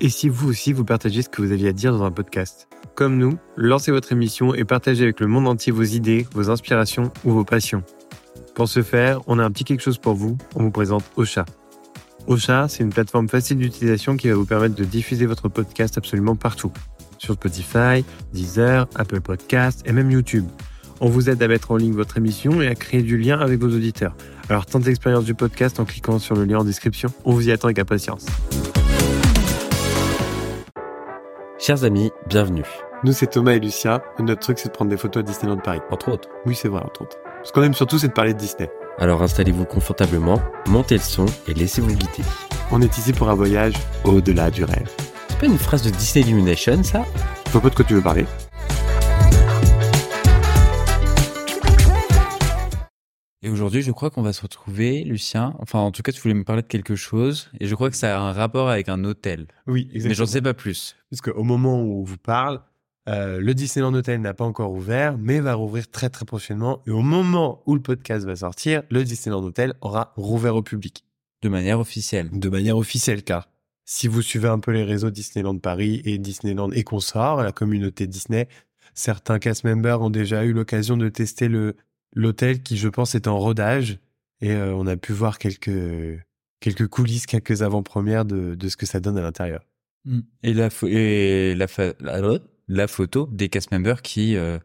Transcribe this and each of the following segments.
Et si vous aussi vous partagez ce que vous aviez à dire dans un podcast Comme nous, lancez votre émission et partagez avec le monde entier vos idées, vos inspirations ou vos passions. Pour ce faire, on a un petit quelque chose pour vous, on vous présente Ocha. Ocha, c'est une plateforme facile d'utilisation qui va vous permettre de diffuser votre podcast absolument partout. Sur Spotify, Deezer, Apple Podcasts et même YouTube. On vous aide à mettre en ligne votre émission et à créer du lien avec vos auditeurs. Alors tentez l'expérience du podcast en cliquant sur le lien en description. On vous y attend avec impatience. Chers amis, bienvenue. Nous, c'est Thomas et Lucia. Notre truc, c'est de prendre des photos à Disneyland Paris. Entre autres. Oui, c'est vrai, entre autres. Ce qu'on aime surtout, c'est de parler de Disney. Alors installez-vous confortablement, montez le son et laissez-vous guider. On est ici pour un voyage au-delà du rêve. C'est pas une phrase de Disney Illumination, ça? Je vois pas de quoi tu veux parler. Et aujourd'hui, je crois qu'on va se retrouver, Lucien. Enfin, en tout cas, tu voulais me parler de quelque chose. Et je crois que ça a un rapport avec un hôtel. Oui, Mais j'en sais pas plus. Parce qu'au moment où on vous parle, euh, le Disneyland Hotel n'a pas encore ouvert, mais va rouvrir très très prochainement. Et au moment où le podcast va sortir, le Disneyland Hotel aura rouvert au public. De manière officielle. De manière officielle, car si vous suivez un peu les réseaux Disneyland Paris et Disneyland et consorts, la communauté Disney, certains cast members ont déjà eu l'occasion de tester le l'hôtel qui, je pense, est en rodage. Et euh, on a pu voir quelques, quelques coulisses, quelques avant-premières de, de ce que ça donne à l'intérieur. Mm. Et la, et la, la, la photo des cast members qui euh,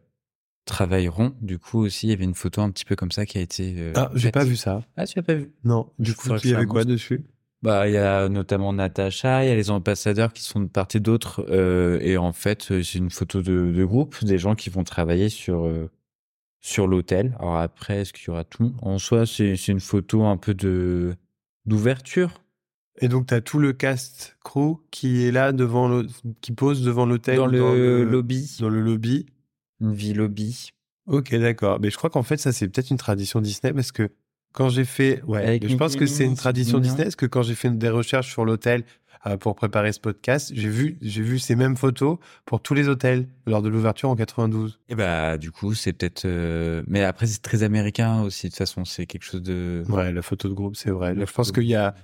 travailleront. Du coup, aussi, il y avait une photo un petit peu comme ça qui a été. euh, Ah, j'ai pas vu ça. Ah, tu l'as pas vu? Non, du Je coup, il y avait quoi dessus? Bah, il y a notamment Natacha, il y a les ambassadeurs qui sont de part et d'autre, euh, et en fait, c'est une photo de, de groupe, des gens qui vont travailler sur euh, sur l'hôtel. Alors après, est-ce qu'il y aura tout? En soi, c'est c'est une photo un peu de d'ouverture. Et donc, tu as tout le cast crew qui est là devant le, qui pose devant l'hôtel. Dans ou le lobby. Dans le lobby. Une vie lobby. Ok, d'accord. Mais je crois qu'en fait, ça, c'est peut-être une tradition Disney parce que quand j'ai fait. Ouais, Avec je pense que c'est une tradition. Disney parce que quand j'ai fait des recherches sur l'hôtel euh, pour préparer ce podcast, j'ai vu, j'ai vu ces mêmes photos pour tous les hôtels lors de l'ouverture en 92. Et bah, du coup, c'est peut-être. euh, Mais après, c'est très américain aussi. De toute façon, c'est quelque chose de. Ouais, la photo de groupe, c'est vrai. Je pense qu'il y a,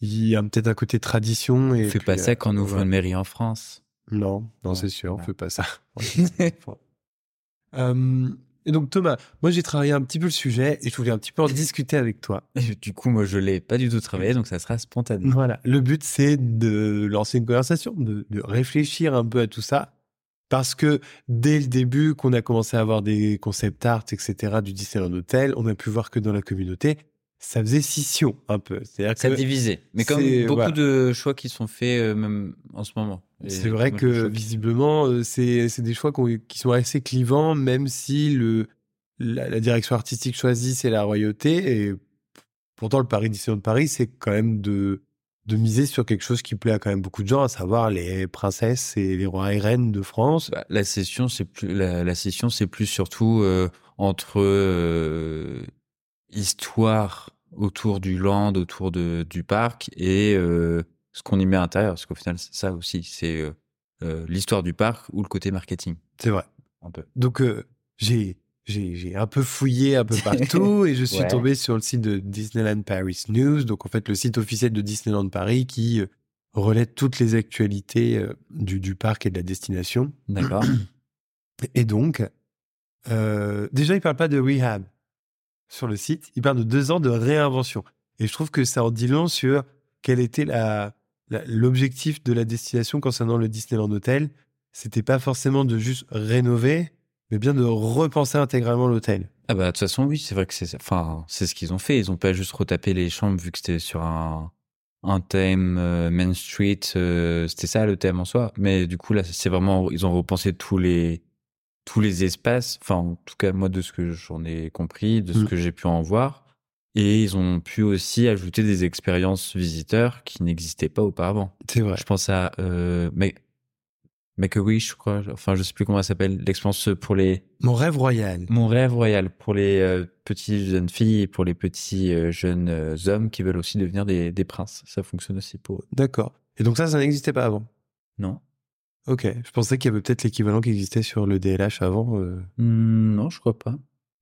il y a peut-être un côté tradition. Et On fait puis, pas euh, ça quand on ouvre ouais. une mairie en France. Non, non, Ouais, c'est sûr, on voilà. fait pas ça. Euh, et donc Thomas, moi j'ai travaillé un petit peu le sujet et je voulais un petit peu en discuter avec toi. du coup, moi, je l'ai pas du tout travaillé, donc ça sera spontané. Voilà, le but c'est de lancer une conversation, de, de réfléchir un peu à tout ça. Parce que dès le début, qu'on a commencé à avoir des concept art, etc., du Disneyland Hotel, on a pu voir que dans la communauté, ça faisait scission un peu. C'est-à-dire Ça que divisé. Mais comme beaucoup voilà. de choix qui sont faits euh, même en ce moment. C'est vrai que visiblement, euh, c'est des choix qui sont assez clivants, même si le, la, la direction artistique choisie, c'est la royauté. Et pourtant, le Paris Disneyland Paris, c'est quand même de, de miser sur quelque chose qui plaît à quand même beaucoup de gens, à savoir les princesses et les rois et reines de France. Bah, la session, c'est plus la, la session, c'est plus surtout euh, entre euh, histoire autour du land, autour de, du parc et euh, ce qu'on y met à l'intérieur. Parce qu'au final, c'est ça aussi, c'est euh, euh, l'histoire du parc ou le côté marketing. C'est vrai. Un peu. Donc, euh, j'ai un peu fouillé un peu partout et je suis Ouais. tombé sur le site de Disneyland Paris News, donc en fait le site officiel de Disneyland Paris qui relaie toutes les actualités du, du parc et de la destination. D'accord. Et donc, déjà, il parle pas de rehab sur le site, il parle de deux ans de réinvention. Et je trouve que ça en dit long sur quel était l'objectif de la destination concernant le Disneyland Hotel. C'était pas forcément de juste rénover, mais bien de repenser intégralement l'hôtel. Ah bah de toute façon oui, c'est vrai que c'est enfin c'est ce qu'ils ont fait. Ils ont pas juste retapé les chambres vu que c'était sur un un thème euh, Main Street. euh, c'était ça le thème en soi. Mais du coup là c'est vraiment ils ont repensé tous les tous les espaces. Enfin en tout cas moi de ce que j'en ai compris, de ce Mm. que j'ai pu en voir. Et ils ont pu aussi ajouter des expériences visiteurs qui n'existaient pas auparavant. C'est vrai. Je pense à euh, mais Make a Wish, je crois. Enfin, je sais plus comment ça s'appelle. L'expérience pour les Mon rêve royal. mon rêve royal pour les euh, petites jeunes filles et pour les petits euh, jeunes euh, hommes qui veulent aussi devenir des, des princes. Ça fonctionne aussi pour eux. D'accord. Et donc ça, ça n'existait pas avant? Non Ok. Je pensais qu'il y avait peut-être l'équivalent qui existait sur le DLH avant. euh. Hmm, Non, je crois pas.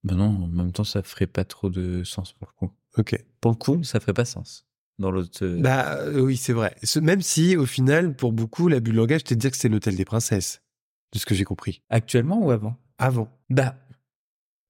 Ben non, en même temps, ça ferait pas trop de sens pour le coup. Ok. Pour le coup, ça ferait pas sens. dans l'autre. euh, Bah euh, oui, c'est vrai. Ce- Même si, au final, pour beaucoup, l'abus de langage, c'était de dire que c'est l'hôtel des princesses. De ce que j'ai compris. Actuellement ou avant? Avant. Bah,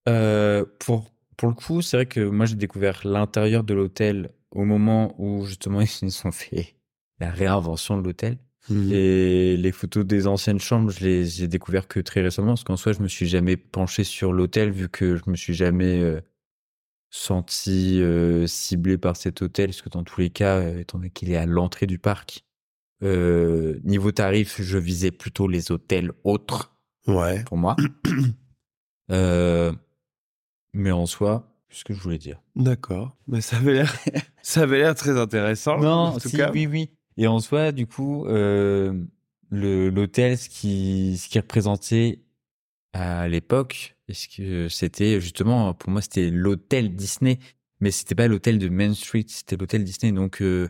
euh, pour, pour le coup, c'est vrai que moi j'ai découvert l'intérieur de l'hôtel au moment où justement ils ont fait la réinvention de l'hôtel. Mhm. Et les photos des anciennes chambres, je les j'ai découvert que très récemment, parce qu'en soi, je me suis jamais penché sur l'hôtel vu que je me suis jamais euh, senti euh, ciblé par cet hôtel, parce que dans tous les cas, euh, étant donné qu'il est à l'entrée du parc, niveau tarif, je visais plutôt les hôtels autres Ouais. pour moi. Mais en soi, c'est ce que je voulais dire. D'accord. Mais ça avait l'air, ça avait l'air très intéressant. en tout si, cas. oui, oui. Et en soi, du coup, euh, l'hôtel, ce qui ce qui représentait à l'époque, que c'était justement pour moi c'était l'hôtel Disney, mais c'était pas l'hôtel de Main Street, c'était l'hôtel Disney. Donc, euh,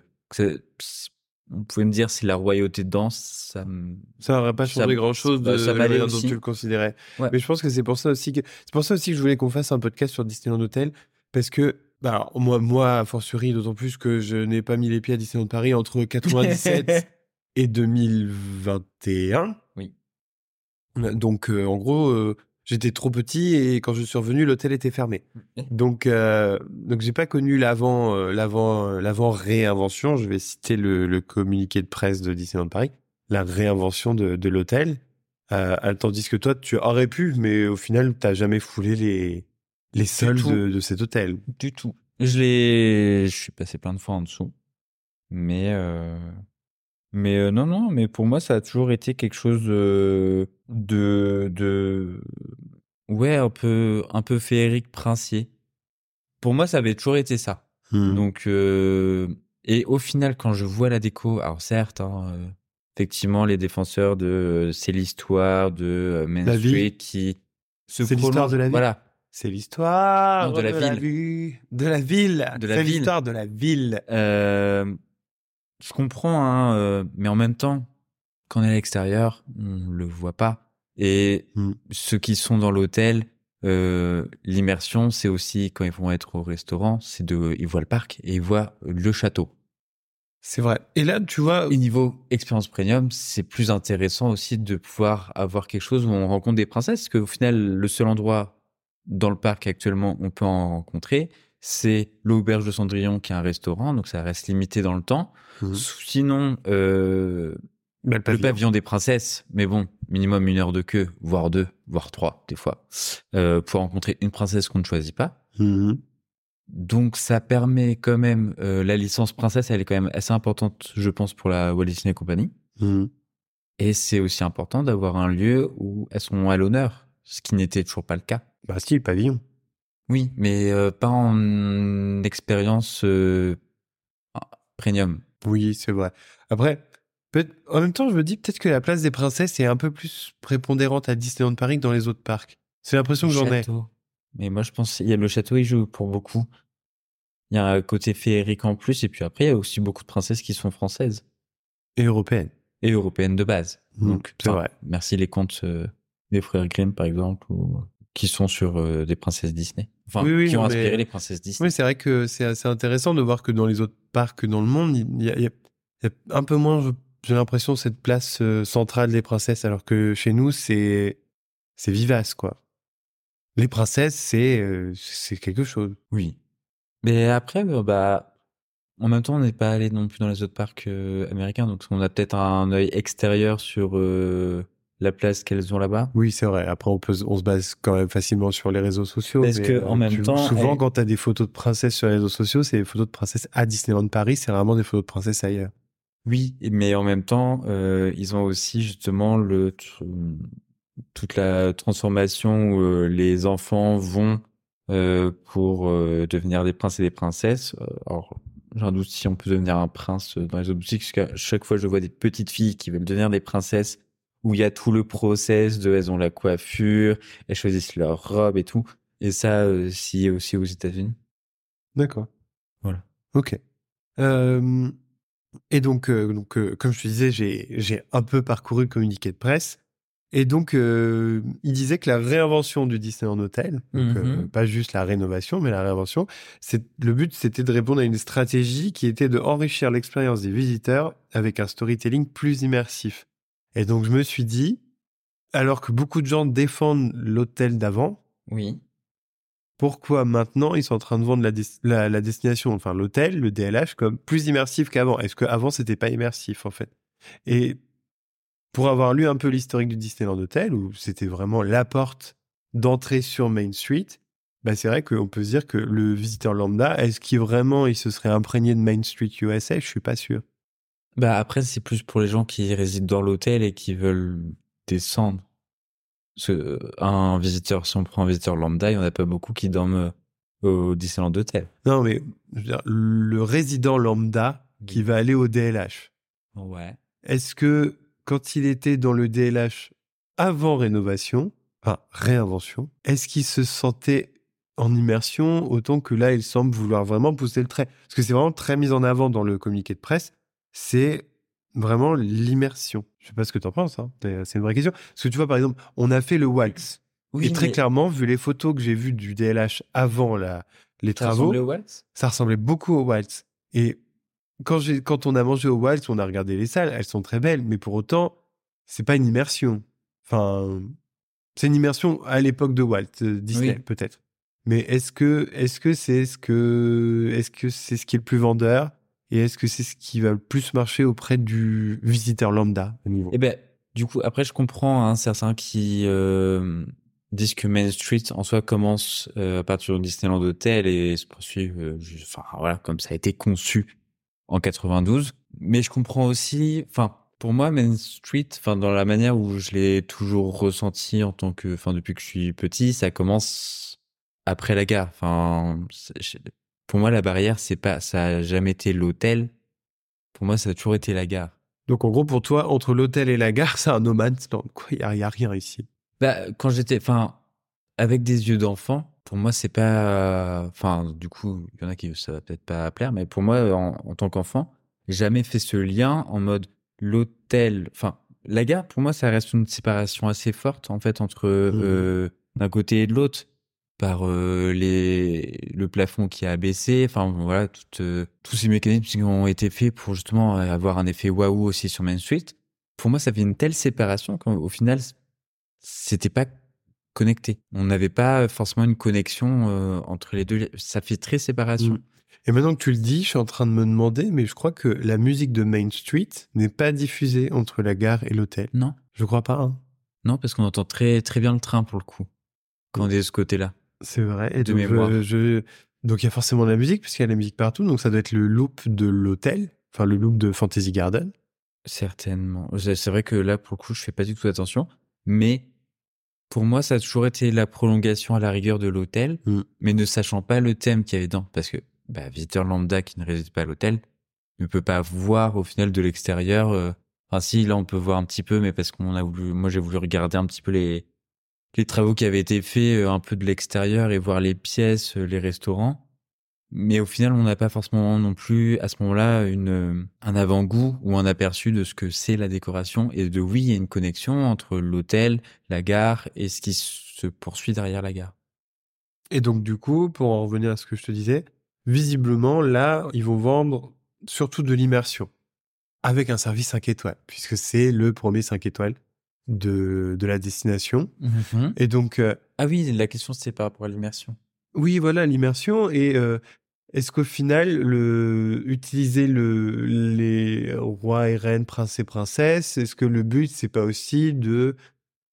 on pouvait me dire c'est la royauté dedans, ça me Ça n'aurait pas changé grand chose de bah, ça la dont tu le considérais. Ouais. Mais je pense que c'est pour ça aussi que c'est pour ça aussi que je voulais qu'on fasse un podcast sur Disneyland Hotel parce que bah, alors, moi moi a fortiori d'autant plus que je n'ai pas mis les pieds à Disneyland Paris entre 97 et 2021. Oui. Donc euh, en gros euh, j'étais trop petit et quand je suis revenu l'hôtel était fermé. Donc euh, donc j'ai pas connu l'avant euh, l'avant euh, l'avant réinvention, je vais citer le, le communiqué de presse de Disneyland Paris, la réinvention de, de l'hôtel. Euh, tandis que toi tu aurais pu mais au final t'as jamais foulé les les tout. de, de cet hôtel. du tout. Je l'ai, je suis passé plein de fois en dessous, mais euh, mais euh, non non, mais pour moi ça a toujours été quelque chose de de ouais un peu un peu féerique princier. Pour moi ça avait toujours été ça. Hmm. Donc euh, et au final quand je vois la déco, alors certes hein, effectivement les défenseurs de c'est l'histoire de Main. Street qui se C'est l'histoire de la ville. Voilà. C'est l'histoire de la ville. ville. De la ville. De la C'est ville. l'histoire de la ville. Euh, je comprends, hein, euh, mais en même temps, quand on est à l'extérieur, on le voit pas. Et Hmm. ceux qui sont dans l'hôtel, euh, l'immersion, c'est aussi quand ils vont être au restaurant, c'est de, ils voient le parc et ils voient le château. C'est vrai. Et là, tu vois, Et niveau expérience premium, c'est plus intéressant aussi de pouvoir avoir quelque chose où on rencontre des princesses, parce qu'au final, le seul endroit dans le parc actuellement on peut en rencontrer, c'est l'auberge de Cendrillon qui est un restaurant, donc ça reste limité dans le temps. Mhm. Sinon, euh, bah, le le pavillon. pavillon des princesses, mais bon, minimum une heure de queue, voire deux, voire trois, des fois, euh, pour rencontrer une princesse qu'on ne choisit pas. Mhm. Donc ça permet quand même, euh, la licence princesse, elle est quand même assez importante, je pense, pour la Walt Disney Company. Mhm. Et c'est aussi important d'avoir un lieu où elles sont à l'honneur, ce qui n'était toujours pas le cas. Bah si, le pavillon. Oui, mais euh, pas en expérience euh, premium. Oui, c'est vrai. Après, en même temps, je me dis peut-être que la place des princesses est un peu plus prépondérante à Disneyland Paris que dans les autres parcs. C'est l'impression que j'en ai. Mais moi, je pense il y a le château, il joue pour beaucoup. Il y a un côté féerique en plus, et puis après, il y a aussi beaucoup de princesses qui sont françaises Et européenne. et européennes de base. Mhm, Donc, c'est vrai. Merci les contes euh, des frères Grimm, par exemple, ou qui sont sur euh, des princesses Disney. Enfin, Oui, oui, qui ont inspiré les princesses Disney. Oui, c'est vrai que c'est assez intéressant de voir que dans les autres parcs dans le monde, il y a, il y un peu moins, j'ai l'impression, cette place euh, centrale des princesses, alors que chez nous, c'est c'est vivace, quoi. Les princesses, c'est euh, c'est quelque chose. Oui. Mais après, bah, en même temps, on n'est pas allé non plus dans les autres parcs euh, américains, donc on a peut-être un œil extérieur sur euh, la place qu'elles ont là-bas? Oui, c'est vrai. Après, on, peut, on se base quand même facilement sur les réseaux sociaux. Parce que, euh, en même tu- temps, souvent, elle- quand tu as des photos de princesses sur les réseaux sociaux, c'est des photos de princesses à Disneyland Paris, c'est rarement des photos de princesses ailleurs. Oui, mais en même temps, euh, ils ont aussi justement le toute la transformation où euh, les enfants vont euh, pour euh, devenir des princes et des princesses. Alors, j'ai un doute si on peut devenir un prince dans les autres boutiques, parce qu'à chaque fois, je vois des petites filles qui veulent devenir des princesses, où il y a tout le process de elles ont la coiffure, elles choisissent leur robe et tout. Et ça, euh, si aussi aux États-Unis. D'accord. Voilà. Ok. Euh, et donc, euh, donc euh, comme je te disais, j'ai un peu parcouru le communiqué de presse. Et donc, euh, il disait que la réinvention du Disneyland Hotel, donc, euh, Mhm. pas juste la rénovation, mais la réinvention, le but, c'était de répondre à une stratégie qui était de enrichir l'expérience des visiteurs avec un storytelling plus immersif. Et donc, je me suis dit, alors que beaucoup de gens défendent l'hôtel d'avant, Oui. pourquoi maintenant ils sont en train de vendre la, des- la- la destination, enfin l'hôtel, le DLH, comme plus immersif qu'avant? Est-ce qu'avant, c'était pas immersif, en fait? Et pour avoir lu un peu l'historique du Disneyland Hotel, où c'était vraiment la porte d'entrée sur Main Street, bah c'est vrai qu'on peut se dire que le visiteur lambda, est-ce qu'il vraiment il se serait imprégné de Main Street USA Je suis pas sûr. Bah après, c'est plus pour les gens qui résident dans l'hôtel et qui veulent descendre. Parce que un visiteur, si on prend un visiteur lambda, il n'y en a pas beaucoup qui dorment euh, au Disneyland Hotel. Non, mais je veux dire, le résident lambda qui va aller au DLH, Ouais. Est-ce que quand il était dans le DLH avant rénovation, enfin réinvention, est-ce qu'il se sentait en immersion autant que là il semble vouloir vraiment pousser le trait? Parce que c'est vraiment très mis en avant dans le communiqué de presse, c'est vraiment l'immersion. Je sais pas ce que tu en penses, hein, mais c'est une vraie question. Parce que tu vois par exemple, on a fait le Waltz. Oui, et très mais clairement, vu les photos que j'ai vues du DLH avant la, les ça travaux, ressemblait au Waltz ça ressemblait beaucoup au Waltz. Et quand, on a mangé au Waltz, on a regardé les salles, elles sont très belles, mais pour autant, c'est pas une immersion. Enfin, c'est une immersion à l'époque de Walt euh, Disney, Oui. peut-être. Mais est-ce que, est-ce que c'est ce que, est-ce que c'est ce qui est le plus vendeur? Et est-ce que c'est ce qui va le plus marcher auprès du visiteur lambda au niveau Eh ben, du coup, après, je comprends hein, certains qui euh, disent que Main Street en soi commence euh, à partir du Disneyland Hotel et se poursuit, euh, enfin voilà, comme ça a été conçu en 92. Mais je comprends aussi, enfin, pour moi, Main Street, enfin, dans la manière où je l'ai toujours ressenti en tant que, enfin, depuis que je suis petit, ça commence après la gare. Enfin, pour moi, la barrière, c'est pas, ça a jamais été l'hôtel. Pour moi, ça a toujours été la gare. Donc en gros, pour toi, entre l'hôtel et la gare, c'est un no man's land. Quoi, il y a, rien ici. Bah, quand j'étais, enfin, avec des yeux d'enfant, pour moi, c'est pas, enfin, du coup, il y en a qui ça va peut-être pas plaire, mais pour moi, en, en tant qu'enfant, jamais fait ce lien en mode l'hôtel, enfin, la gare, pour moi, ça reste une séparation assez forte, en fait, entre, euh, d'un côté et de l'autre, par euh, les, le plafond qui a baissé, enfin, voilà, euh, tous ces mécanismes qui ont été faits pour justement avoir un effet waouh aussi sur Main Street. Pour moi, ça fait une telle séparation qu'au final, c'était pas connecté. On n'avait pas forcément une connexion euh, entre les deux. Ça fait très séparation. Mm. Et maintenant que tu le dis, je suis en train de me demander, mais je crois que la musique de Main Street n'est pas diffusée entre la gare et l'hôtel. Non, Je crois pas. hein. non, parce qu'on entend très très bien le train pour le coup quand on est de ce côté-là. C'est vrai. Et De donc, mémoire. je- donc il y a forcément de la musique, puisqu'il y a la musique partout. Donc ça doit être le loop de l'hôtel, enfin le loop de Fantasy Garden. Certainement. C'est c'est vrai que là, pour le coup, je fais pas du tout attention, mais pour moi, ça a toujours été la prolongation à la rigueur de l'hôtel, Mm. mais ne sachant pas le thème qu'il y avait dedans, parce que bah, visiteur lambda qui ne réside pas à l'hôtel ne peut pas voir au final de l'extérieur. euh, Enfin, si là, on peut voir un petit peu, mais parce qu'on a voulu, moi, j'ai voulu regarder un petit peu les les travaux qui avaient été faits euh, un peu de l'extérieur et voir les pièces, euh, les restaurants. Mais au final, on n'a pas forcément non plus à ce moment-là euh, un avant-goût ou un aperçu de ce que c'est la décoration et de oui, il y a une connexion entre l'hôtel, la gare et ce qui se poursuit derrière la gare. Et donc du coup, pour en revenir à ce que je te disais, visiblement là, ils vont vendre surtout de l'immersion avec un service 5 étoiles, puisque c'est le premier 5 étoiles de, de la destination. Et donc, euh, Ah oui, la question c'était par rapport à l'immersion. Oui, voilà, l'immersion. Et euh, est-ce qu'au final, le, utiliser le, les rois et reines, princes et princesses, est-ce que le but, c'est pas aussi de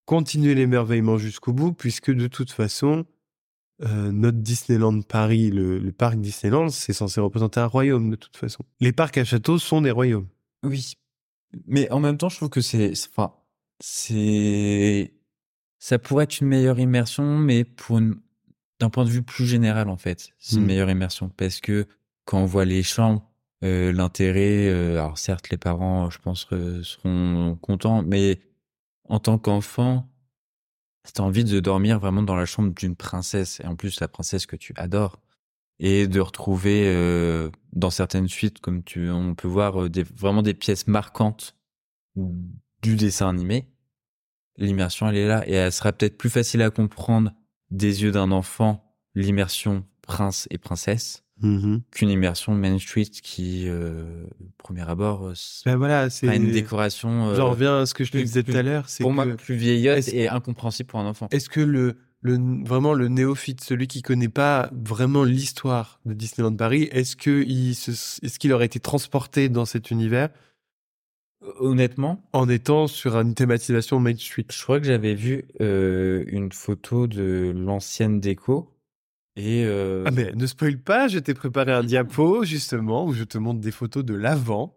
continuer l'émerveillement jusqu'au bout, puisque de toute façon, euh, notre Disneyland Paris, le, le parc Disneyland, c'est censé représenter un royaume de toute façon. Les parcs à châteaux sont des royaumes. Oui. Mais en même temps, je trouve que c'est, c'est- enfin, c'est, ça pourrait être une meilleure immersion, mais pour une, d'un point de vue plus général, en fait, c'est une Mm. meilleure immersion parce que quand on voit les chambres, euh, l'intérêt, euh, alors certes, les parents, je pense, euh, seront contents, mais en tant qu'enfant, t'as envie de dormir vraiment dans la chambre d'une princesse et en plus la princesse que tu adores et de retrouver euh, dans certaines suites comme tu on peut voir des, vraiment des pièces marquantes du dessin animé l'immersion elle est là et elle sera peut-être plus facile à comprendre des yeux d'un enfant l'immersion prince et princesse Mhm. qu'une immersion Main Street qui, euh, premier abord, euh, Ben voilà, a c'est. une décoration. euh, J'en reviens à ce que je te disais tout à l'heure. c'est pour moi plus vieillotte et incompréhensible pour un enfant. Est-ce que le, le vraiment le néophyte, celui qui connaît pas vraiment l'histoire de Disneyland Paris, est-ce que il se, est-ce qu'il aurait été transporté dans cet univers Honnêtement, en étant sur une thématisation Main Street je crois que j'avais vu euh, une photo de l'ancienne déco et euh, Ah mais ne spoil pas, je t'ai préparé un diapo justement où je te montre des photos de l'avant.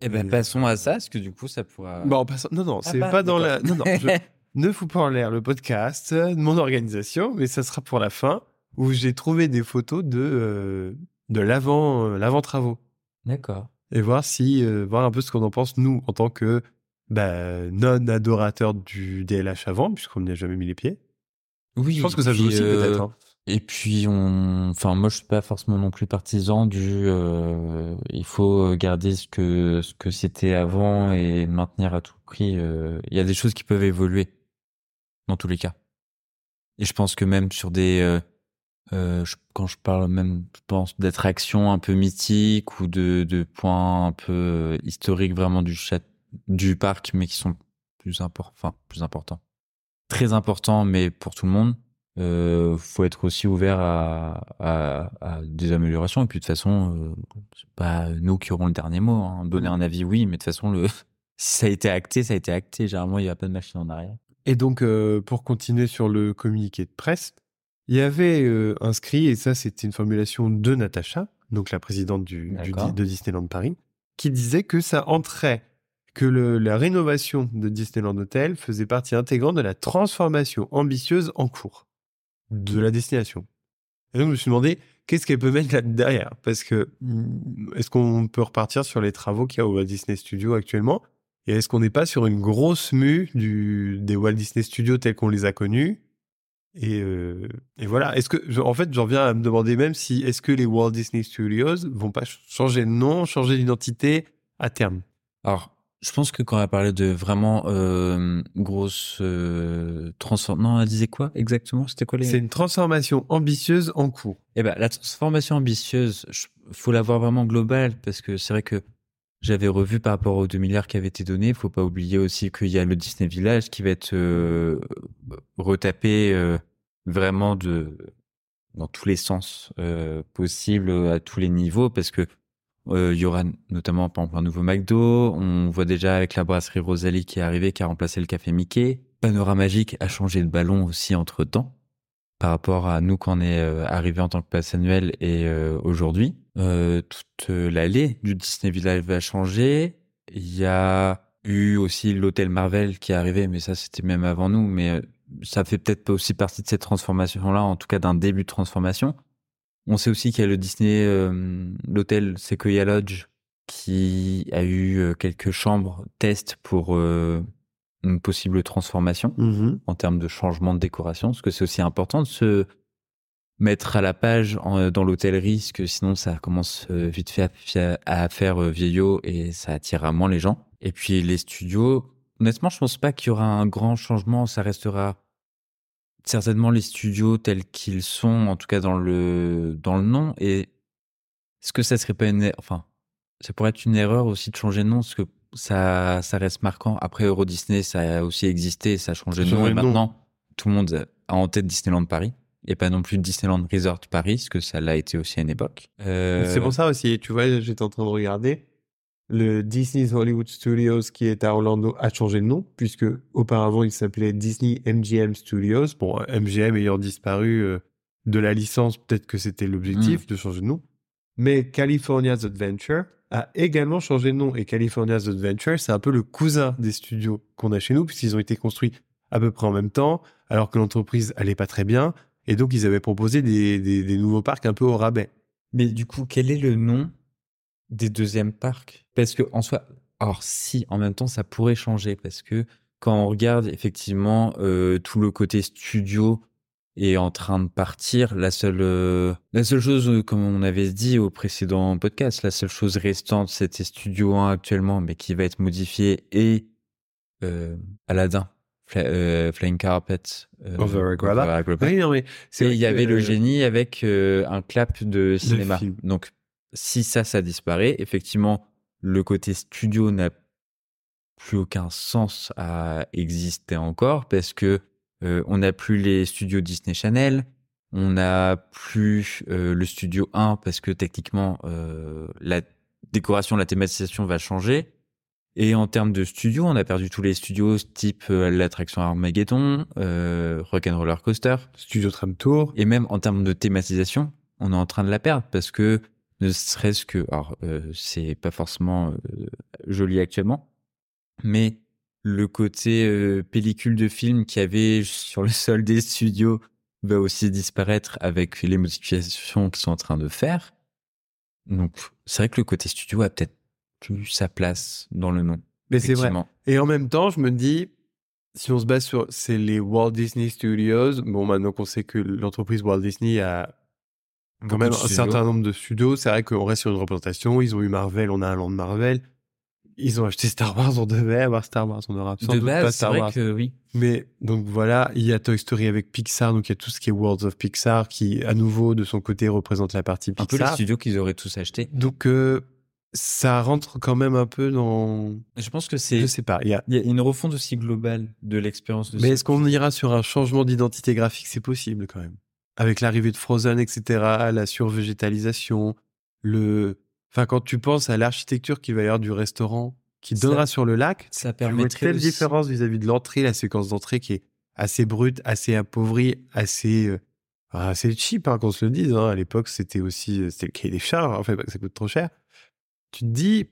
eh ben, passons à ça parce que du coup ça pourra. Bon, en passant- non non, Ah c'est bah, pas dans la, non non, je ne fous pas en l'air le podcast, de mon organisation, mais ça sera pour la fin où j'ai trouvé des photos de euh, de l'avant l'avant travaux. D'accord. Et voir si euh, voir un peu ce qu'on en pense nous en tant que bah, non adorateur du DLH avant puisqu'on n'y a jamais mis les pieds. Oui. Je pense que ça joue aussi euh, peut-être. hein. Et puis on, enfin moi je suis pas forcément non plus partisan du. euh, il faut garder ce que ce que c'était avant et maintenir à tout prix. euh, Il y a des choses qui peuvent évoluer dans tous les cas. Et je pense que même sur des, euh, euh, quand je parle même, je pense d'attractions un peu mythiques ou de points un peu euh, historiques vraiment du parc, mais qui sont plus importants, enfin plus importants, très importants, mais pour tout le monde euh, faut être aussi ouvert à, des améliorations. Et puis de toute façon, euh, c'est pas nous qui aurons le dernier mot. Hein. Donner un avis, oui, mais de toute façon, ça a été acté, ça a été acté. Généralement, il n'y a pas de machine en arrière. Et donc pour continuer sur le communiqué de presse, il y avait euh, inscrit et ça c'était une formulation de Natacha, donc la présidente du, du- D'accord. de Disneyland Paris, qui disait que ça entrait que le- la rénovation de Disneyland Hotel faisait partie intégrante de la transformation ambitieuse en cours de la destination. Et donc, je me suis demandé, qu'est-ce qu'elle peut mettre là derrière? Parce que, hmm, est-ce qu'on peut repartir sur les travaux qu'il y a au Walt Disney Studios actuellement? Et est-ce qu'on n'est pas sur une grosse mue du, des Walt Disney Studios tels qu'on les a connus? Et, euh, et voilà. Est-ce que, en fait, j'en viens à me demander même si est-ce que les Walt Disney Studios vont pas ch- changer de nom, changer d'identité à terme? Alors, je pense que quand elle parlait de vraiment euh, grosse euh, transformation, non, elle disait quoi exactement? C'était quoi les C'est une transformation ambitieuse en cours. Eh ben, la transformation ambitieuse, faut la voir vraiment globale parce que c'est vrai que j'avais revu par rapport aux 2 milliards qui avaient été donnés. Faut pas oublier aussi qu'il y a le Disney Village qui va être euh, retapé euh, vraiment de dans tous les sens euh, possibles à tous les niveaux parce que il y aura notamment par un nouveau McDo. On voit déjà avec la brasserie Rosalie qui est arrivée, qui a remplacé le café Mickey. Panorama Magique a changé de ballon aussi entre temps par rapport à nous quand on est euh, arrivé en tant que passe annuel et euh, aujourd'hui. Euh, toute l'allée du Disney Village va changer. Il y a eu aussi l'hôtel Marvel qui est arrivé, mais ça c'était même avant nous. Mais ça fait peut-être aussi partie de cette transformation-là, en tout cas d'un début de transformation. On sait aussi qu'il y a le Disney, l'hôtel Sequoia Lodge qui a eu quelques chambres test pour une possible transformation en termes de changement de décoration, parce que c'est aussi important de se mettre à la page en- dans l'hôtellerie, parce que sinon ça commence euh, vite fait à, à faire euh, vieillot et ça attirera moins les gens. Et puis les studios, honnêtement, je pense pas qu'il y aura un grand changement, ça restera certainement les studios tels qu'ils sont, en tout cas dans le dans le nom. Et est-ce que ça serait pas une, er- enfin, ça pourrait être une erreur aussi de changer de nom, parce que ça ça reste marquant. Après Euro Disney, ça a aussi existé, ça a changé de nom et nom. maintenant tout le monde a en tête Disneyland Paris et pas non plus Disneyland Resort Paris, parce que ça l'a été aussi à une époque. Euh, C'est pour ça aussi, tu vois, j'étais en train de regarder. Le Disney's Hollywood Studios qui est à Orlando a changé de nom, puisque auparavant il s'appelait Disney MGM Studios. Bon, MGM ayant disparu euh, de la licence, peut-être que c'était l'objectif de changer de nom. Mais California's Adventure a également changé de nom. Et California's Adventure, c'est un peu le cousin des studios qu'on a chez nous, puisqu'ils ont été construits à peu près en même temps, alors que l'entreprise allait pas très bien. Et donc, ils avaient proposé des, nouveaux parcs un peu au rabais. Mais du coup, quel est le nom des deuxièmes parcs? Parce que en soi, alors si, en même temps, ça pourrait changer parce que quand on regarde effectivement euh, tout le côté studio est en train de partir, la seule, euh, la seule chose, euh, comme on avait dit au précédent podcast, la seule chose restante, c'était Studio 1 actuellement, mais qui va être modifié et euh, Aladdin euh, Flying Carpet. Over Agrabah. Agrabah. Oui, non, mais c'est Et il y avait le génie avec un clap de cinéma. Donc, si ça, ça disparaît, effectivement, le côté studio n'a plus aucun sens à exister encore parce que euh, on n'a plus les studios Disney Channel, on n'a plus euh, le studio 1 parce que techniquement euh, la décoration, la thématisation va changer. Et en termes de studio, on a perdu tous les studios type euh, l'attraction Armageddon, euh, Rock'n'Roller Coaster. Studio Tram Tour. Et même en termes de thématisation, on est en train de la perdre parce que ne serait-ce que, alors euh, c'est pas forcément euh, joli actuellement, mais le côté euh, pellicule de film qu'il y avait sur le sol des studios va aussi disparaître avec les modifications qu'ils sont en train de faire. Donc c'est vrai que le côté studio a peut-être plus sa place dans le nom. Mais c'est vrai. Et en même temps, je me dis, si on se base sur c'est les Walt Disney Studios, bon, maintenant qu'on sait que l'entreprise Walt Disney a quand même un certain nombre de studios, c'est vrai qu'on reste sur une représentation. Ils ont eu Marvel, on a un land Marvel. Ils ont acheté Star Wars, on devait avoir Star Wars, on aura sans de doute pas base, c'est Star vrai Wars. que oui. Mais donc voilà, il y a Toy Story avec Pixar, donc il y a tout ce qui est Worlds of Pixar qui, à nouveau, de son côté, représente la partie Un peu les Pixar. studios qu'ils auraient tous achetés. Donc euh, ça rentre quand même un peu dans. Je pense que c'est Je sais pas. Il y a... Il y a une refonte aussi globale de l'expérience de Mais ce- est-ce qu'on ira sur un changement d'identité graphique? C'est possible quand même. Avec l'arrivée de Frozen, etc., la survégétalisation, le. Enfin, quand tu penses à l'architecture qui va y avoir du restaurant qui Ça- donnera sur le lac, ça tu vois permettrait telle aussi- différence vis-à-vis de l'entrée, la séquence d'entrée qui est assez brute, assez appauvrie, assez euh, assez cheap, hein, qu'on se le dise. hein. À l'époque, c'était aussi c'était le cahier des charges. En fait, pas que ça coûte trop cher. Tu te dis,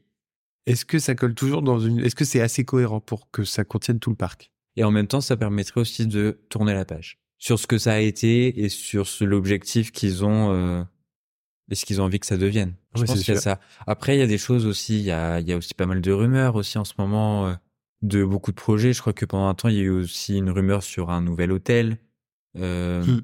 est-ce que ça colle toujours dans une Est-ce que c'est assez cohérent pour que ça contienne tout le parc? Et en même temps, ça permettrait aussi de tourner la page sur ce que ça a été et sur l'objectif qu'ils ont euh, et ce qu'ils ont envie que ça devienne. Je pense qu'il y a ça. Après, il y a des choses aussi. Il y a, il y a aussi pas mal de rumeurs aussi en ce moment euh, de beaucoup de projets. Je crois que pendant un temps, il y a eu aussi une rumeur sur un nouvel hôtel euh, Hmm.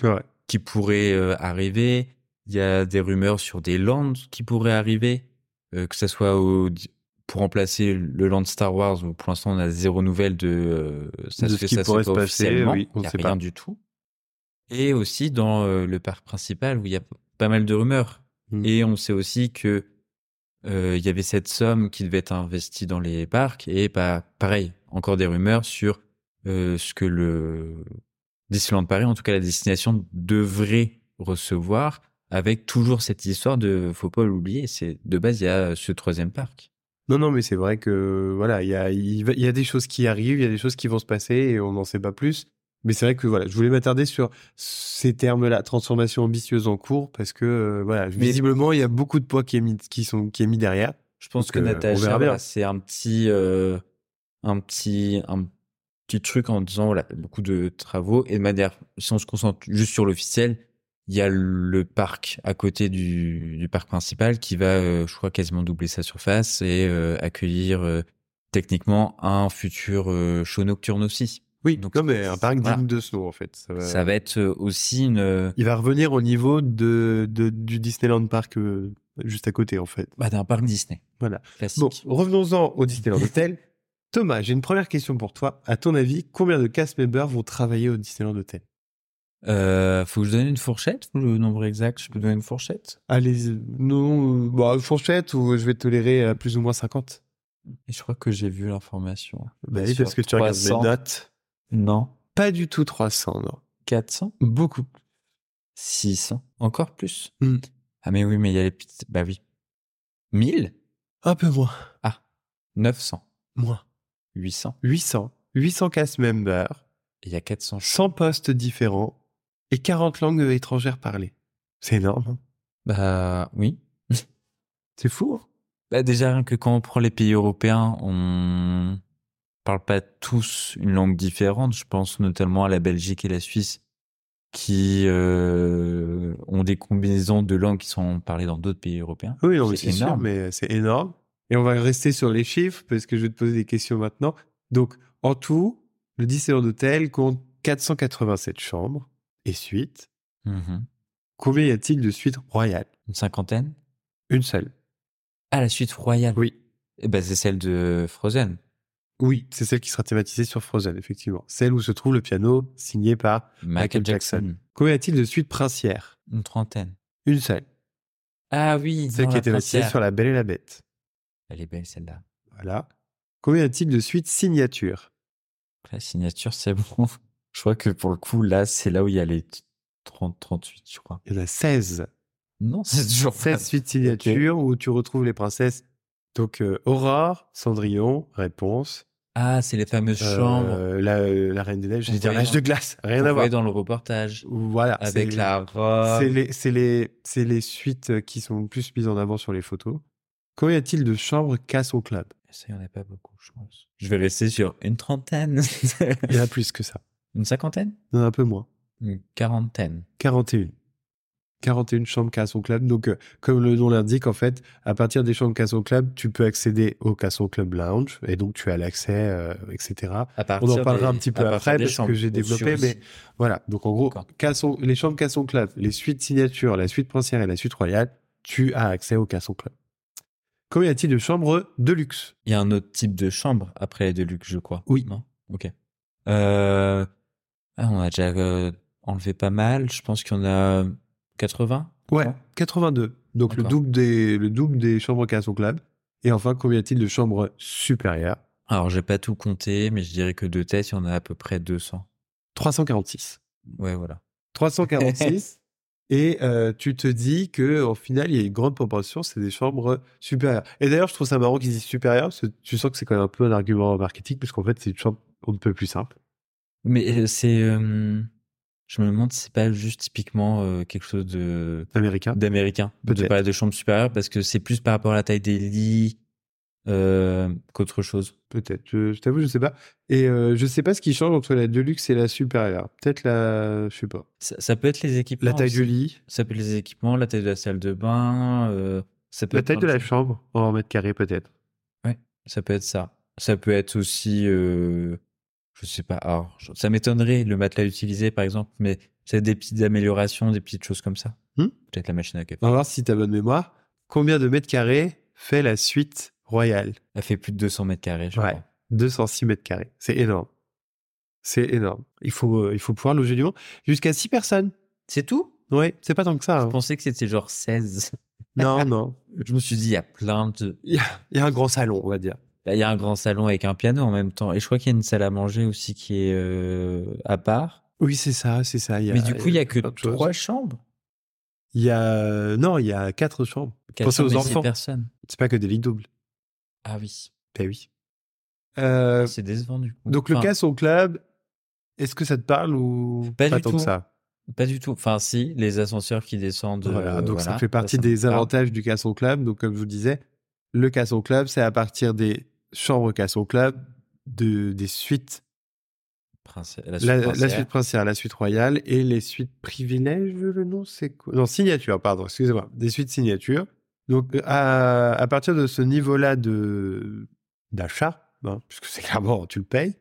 Vrai. qui pourrait euh, arriver. Il y a des rumeurs sur des lands qui pourraient arriver, que ça soit au, pour remplacer le land Star Wars. où Pour l'instant, on a zéro nouvelle de ça De se ce fait, qui ça pourrait se pas passer, oui, on il y a sait rien pas. du tout. Et aussi dans le parc principal où il y a pas mal de rumeurs. Hmm. Et on sait aussi que euh, il y avait cette somme qui devait être investie dans les parcs et pas pareil, encore des rumeurs sur euh, ce que le Disneyland Paris, en tout cas la destination, devrait recevoir, avec toujours cette histoire de, faut pas l'oublier, c'est de base il y a ce troisième parc. Non, non, mais c'est vrai que voilà, il y a, y a des choses qui arrivent, il y a des choses qui vont se passer et on n'en sait pas plus. Mais c'est vrai que voilà, je voulais m'attarder sur ces termes-là, transformation ambitieuse en cours, parce que euh, voilà, visiblement il y a beaucoup de poids qui est mis, qui sont, qui est mis derrière. Je pense Donc, que euh, Natacha, voilà, c'est un petit, euh, un petit, un petit truc en disant voilà beaucoup de travaux et de manière, si on se concentre juste sur l'officiel, il y a le parc à côté du, du parc principal qui va, euh, je crois, quasiment doubler sa surface et euh, accueillir euh, techniquement un futur euh, show nocturne aussi. Oui, Donc, non, mais un parc voilà. digne de nom en fait. Ça va, Ça va être euh, aussi une, euh, Il va revenir au niveau de, de- du Disneyland Park euh, juste à côté en fait. bah, d'un parc Disney. Voilà. Classique. Bon, revenons-en au Disneyland Hotel. Thomas, j'ai une première question pour toi. À ton avis, combien de cast members vont travailler au Disneyland Hotel? Euh, faut que je donne une fourchette ou le nombre exact Je peux donner une fourchette? Allez, non, bah, fourchette ou je vais tolérer à plus ou moins 50 Et je crois que j'ai vu l'information. Bah oui, parce que tu regardes 300. mes notes. Non. Pas du tout 300, non. 400 Beaucoup. 600 Encore plus? Hmm. Ah mais oui, mais il y a les petites... Bah oui. 1000 Un peu moins. 900 Moins. 800 800. 800 cast members, il y a 400. 100 postes différents et 40 langues étrangères parlées. C'est énorme. hein. Bah oui. C'est fou. hein. Bah déjà, rien que quand on prend les pays européens, on parle pas tous une langue différente. Je pense notamment à la Belgique et la Suisse qui euh, ont des combinaisons de langues qui sont parlées dans d'autres pays européens. Oui, C'est c'est sûr, énorme. mais c'est énorme. Et on va rester sur les chiffres parce que je vais te poser des questions maintenant. Donc, en tout, le Disneyland Hotel compte 487 chambres et suites. Mhm. Combien y a-t-il de suites royales? Une cinquantaine? Une seule. Ah, la suite royale? Oui. Eh ben, c'est celle de Frozen. Oui, c'est celle qui sera thématisée sur Frozen, effectivement. Celle où se trouve le piano signé par Michael, Michael Jackson. Jackson. Combien y a-t-il de suites princières? Une trentaine. Une seule. Ah oui, Celle qui la est thématisée sur La Belle et la Bête. Elle est belle celle-là. Voilà. Combien y a-t-il de suites signatures? La signature, c'est bon. Je crois que pour le coup, là, c'est là où il y a les 30, 38, je crois. Il y en a 16. Non, c'est toujours 16 suites signatures où tu retrouves les princesses. Donc, euh, Aurore, Cendrillon, réponse. Ah, c'est les fameuses Euh, chambres. la, euh, la Reine des Neiges, j'allais dire l'âge de glace. Rien à voir. dans le reportage. Voilà. Avec la robe. C'est les, c'est les, c'est les suites qui sont le plus mises en avant sur les photos. Combien y a-t-il de chambres casse au club? Ça, il n'y en a pas beaucoup, je pense. Je vais rester sur une trentaine. Il y en a plus que ça. une cinquantaine? Un peu moins. Une quarantaine. 41. 41 chambres Casson Club. Donc, euh, comme le nom l'indique, en fait, à partir des chambres Casson Club, tu peux accéder au Casson Club Lounge et donc tu as l'accès, euh, etc. On en parlera des- un petit peu après parce chambres que j'ai développé, mais voilà. Donc, en gros. Casson, les chambres Casson Club, les suites signature, la suite princière et la suite royale, tu as accès au Casson Club. Combien y a-t-il de chambres de luxe? Il y a un autre type de chambre après les Deluxe, je crois. Oui. Non? Ok. Euh... ah, on a déjà enlevé pas mal. Je pense qu'il y en a 80. Ouais, Non 82. Donc, le double des, le double des chambres Casson Club. Et enfin, combien y a-t-il de chambres supérieures? Alors, j'ai pas tout compté, mais je dirais que de tête, il y en a à peu près 200. 346. Ouais, voilà. 346. et euh, tu te dis que au final, il y a une grande proportion, c'est des chambres supérieures. Et d'ailleurs, je trouve ça marrant qu'ils disent supérieures, parce que tu sens que c'est quand même un peu un argument marketing, puisqu'en fait, c'est une chambre on ne peut plus simple. Mais euh, c'est. euh, Je me demande si c'est pas juste typiquement euh, quelque chose de Américain. d'américain. De Peut-être. parler de chambre supérieure parce que c'est plus par rapport à la taille des lits euh, qu'autre chose. Peut-être. Je, je t'avoue, je sais pas. Et euh, je sais pas ce qui change entre la Deluxe et la supérieure. Peut-être la, je sais pas. Ça, ça peut être les équipements. La taille aussi. du lit, Ça peut être les équipements, la taille de la salle de bain. euh, ça peut la être taille de la chambre en mètre carré, peut-être. Ça peut être ça. Ça peut être aussi, je sais pas. Alors, ça m'étonnerait le matelas utilisé, par exemple, mais c'est des petites améliorations, des petites choses comme ça. Hmm. Peut-être la machine à café. On va voir si tu as bonne mémoire. Combien de mètres carrés fait la suite royale? Elle fait plus de 200 mètres carrés, je Ouais. crois. 206 mètres carrés. C'est énorme. C'est énorme. Il faut, euh, il faut pouvoir loger du monde. Jusqu'à 6 personnes. C'est tout? Ouais, c'est pas tant que ça. Je hein. pensais que c'était genre 16. Non, non. Je me suis dit, il y a plein de. Il y, a, il y a un grand salon, on va dire. Il y a un grand salon avec un piano en même temps. Et je crois qu'il y a une salle à manger aussi qui est euh, à part. Oui, c'est ça, c'est ça. Il y a- Mais du coup, il y a que choses. trois chambres? Il y a, non, il y a quatre chambres. Pensez aux 400 enfants. personnes. C'est pas que des lits doubles. Ah oui. Ben oui. Euh, C'est décevant du coup. donc le Enfin, cas au club, est-ce que ça te parle ou Pas du tant tout. que ça? Pas du tout. Enfin, si, les ascenseurs qui descendent. Voilà, euh, donc ça fait partie des avantages du Casson Club. Donc, comme je vous disais, le Casson Club, c'est à partir des chambres Casson Club, de, des suites, Prince- la, La, suite la princière. suite princière, la suite royale et les suites privilèges, le nom, c'est quoi? Non, signature, pardon, excusez-moi. Des suites signature. Donc, à, à partir de ce niveau-là de d'achat, hein, puisque c'est clairement, tu le payes,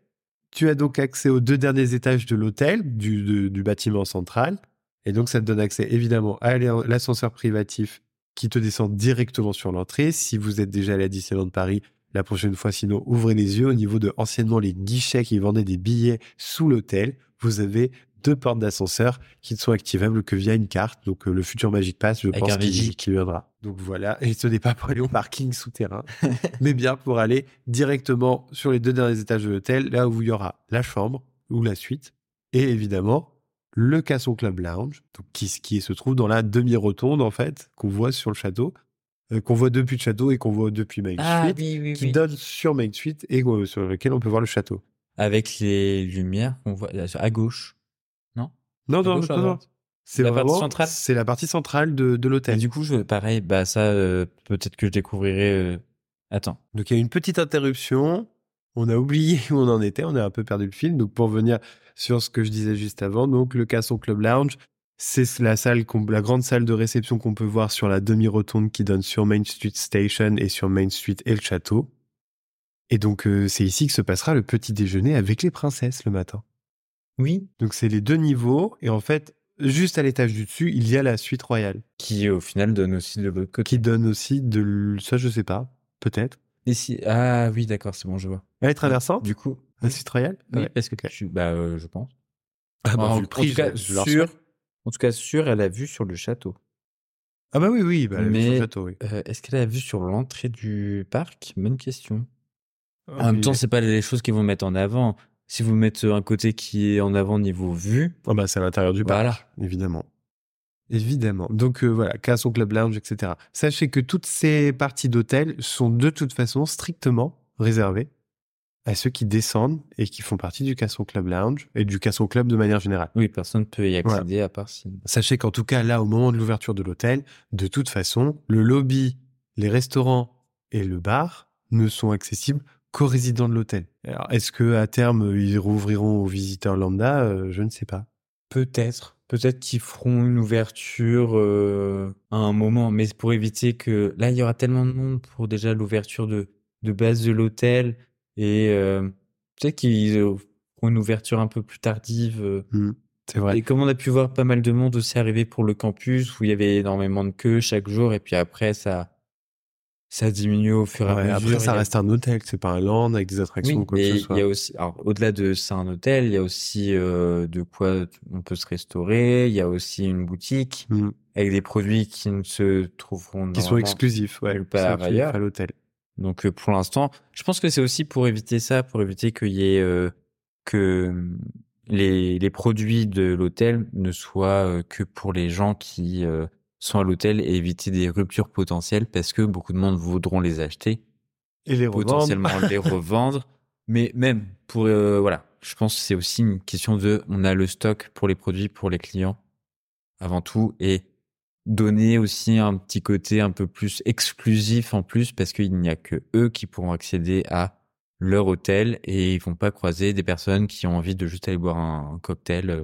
tu as donc accès aux deux derniers étages de l'hôtel, du, de- du bâtiment central. Et donc, ça te donne accès évidemment à l'ascenseur privatif qui te descend directement sur l'entrée. Si vous êtes déjà allé à Disneyland Paris, la prochaine fois, sinon, ouvrez les yeux. Au niveau de anciennement les guichets qui vendaient des billets sous l'hôtel, vous avez deux portes d'ascenseur qui ne sont activables que via une carte. Donc, euh, le futur Magic Pass, je Avec pense qu'il viendra. Donc voilà. Et ce n'est pas pour aller au parking souterrain, mais bien pour aller directement sur les deux derniers étages de l'hôtel, là où il y aura la chambre ou la suite. Et évidemment, le Casson Club Lounge, donc qui, qui se trouve dans la demi-rotonde, en fait, qu'on voit sur le château, qu'on voit depuis le château et qu'on voit depuis Main Ah oui, oui, qui oui. donne sur Main Street et euh, sur lequel on peut voir le château. Avec les lumières qu'on voit euh, à gauche. Non? Non, À non, gauche non, C'est La partie vraiment- centrale? C'est la partie centrale de, de Et l'hôtel. du coup, je, pareil, bah ça, euh, peut-être que je découvrirai. euh, Attends. Donc il y a eu une petite interruption. On a oublié où on en était. On a un peu perdu le fil. Donc pour venir sur ce que je disais juste avant, donc le Casson Club Lounge, c'est la salle, la grande salle de réception qu'on peut voir sur la demi-rotonde qui donne sur Main Street Station et sur Main Street et le château. Et donc euh, c'est ici que se passera le petit déjeuner avec les princesses le matin. Oui. Donc c'est les deux niveaux et en fait juste à l'étage du dessus il y a la suite royale Qui au final donne aussi de l'autre côté. qui donne aussi de l- ça je sais pas peut-être si ah oui d'accord c'est bon je vois. Elle est traversante Du coup La suite royale? oui Ouais. parce que ok. tu bah euh, je pense. Ah bah, en, le prix, en tout cas je- je leur sûr. En tout cas sûr elle a vu sur le château. Ah bah oui, oui, bah, elle est Mais- sur le château, oui. Euh, Est-ce qu'elle a vu sur l'entrée du parc? Bonne question. En même temps c'est pas les choses qu'ils vont mettre en avant. Si vous mettez un côté qui est en avant niveau vue, Ah bah, c'est à l'intérieur du parc, évidemment. Évidemment. Donc euh, voilà, Castle Club Lounge, etc. Sachez que toutes ces parties d'hôtel sont de toute façon strictement réservées à ceux qui descendent et qui font partie du Castle Club Lounge et du Castle Club de manière générale. oui personne ne peut y accéder à part si. Sachez qu'en tout cas, là, au moment de l'ouverture de l'hôtel, de toute façon, le lobby, les restaurants et le bar ne sont accessibles qu'aux résidents de l'hôtel. Alors, est-ce que à terme, ils rouvriront aux visiteurs lambda? Euh, Je ne sais pas. Peut-être. Peut-être qu'ils feront une ouverture euh, à un moment, mais pour éviter que... Là, il y aura tellement de monde pour déjà l'ouverture de, de base de l'hôtel, et euh, peut-être qu'ils euh, feront une ouverture un peu plus tardive. euh. Hmm, c'est vrai. Et comme on a pu voir pas mal de monde aussi arriver pour le campus, où il y avait énormément de queues chaque jour, et puis après, ça, ça diminue au fur et Ouais, à mesure. après, Il y ça a- reste un hôtel, c'est pas un land avec des attractions ou quoi que mais ce il y a aussi, alors au-delà de c'est un hôtel, il y a aussi euh, de quoi on peut se restaurer. Il y a aussi une boutique Hmm, avec des produits qui ne se trouveront Qui sont normalement- exclusifs, ouais. nulle part qui sont exclusifs ailleurs. à l'hôtel. Donc euh, pour l'instant, je pense que c'est aussi pour éviter ça, pour éviter qu'il y ait euh, que hum, les les produits de l'hôtel ne soient euh, que pour les gens qui euh, sont à l'hôtel et éviter des ruptures potentielles parce que beaucoup de monde voudront les acheter Et les revendre. potentiellement les revendre. Mais même pour voilà, je pense que c'est aussi une question de on a le stock pour les produits pour les clients avant tout et donner aussi un petit côté un peu plus exclusif en plus parce qu'il n'y a que eux qui pourront accéder à leur hôtel et ils vont pas croiser des personnes qui ont envie de juste aller boire un, cocktail. euh.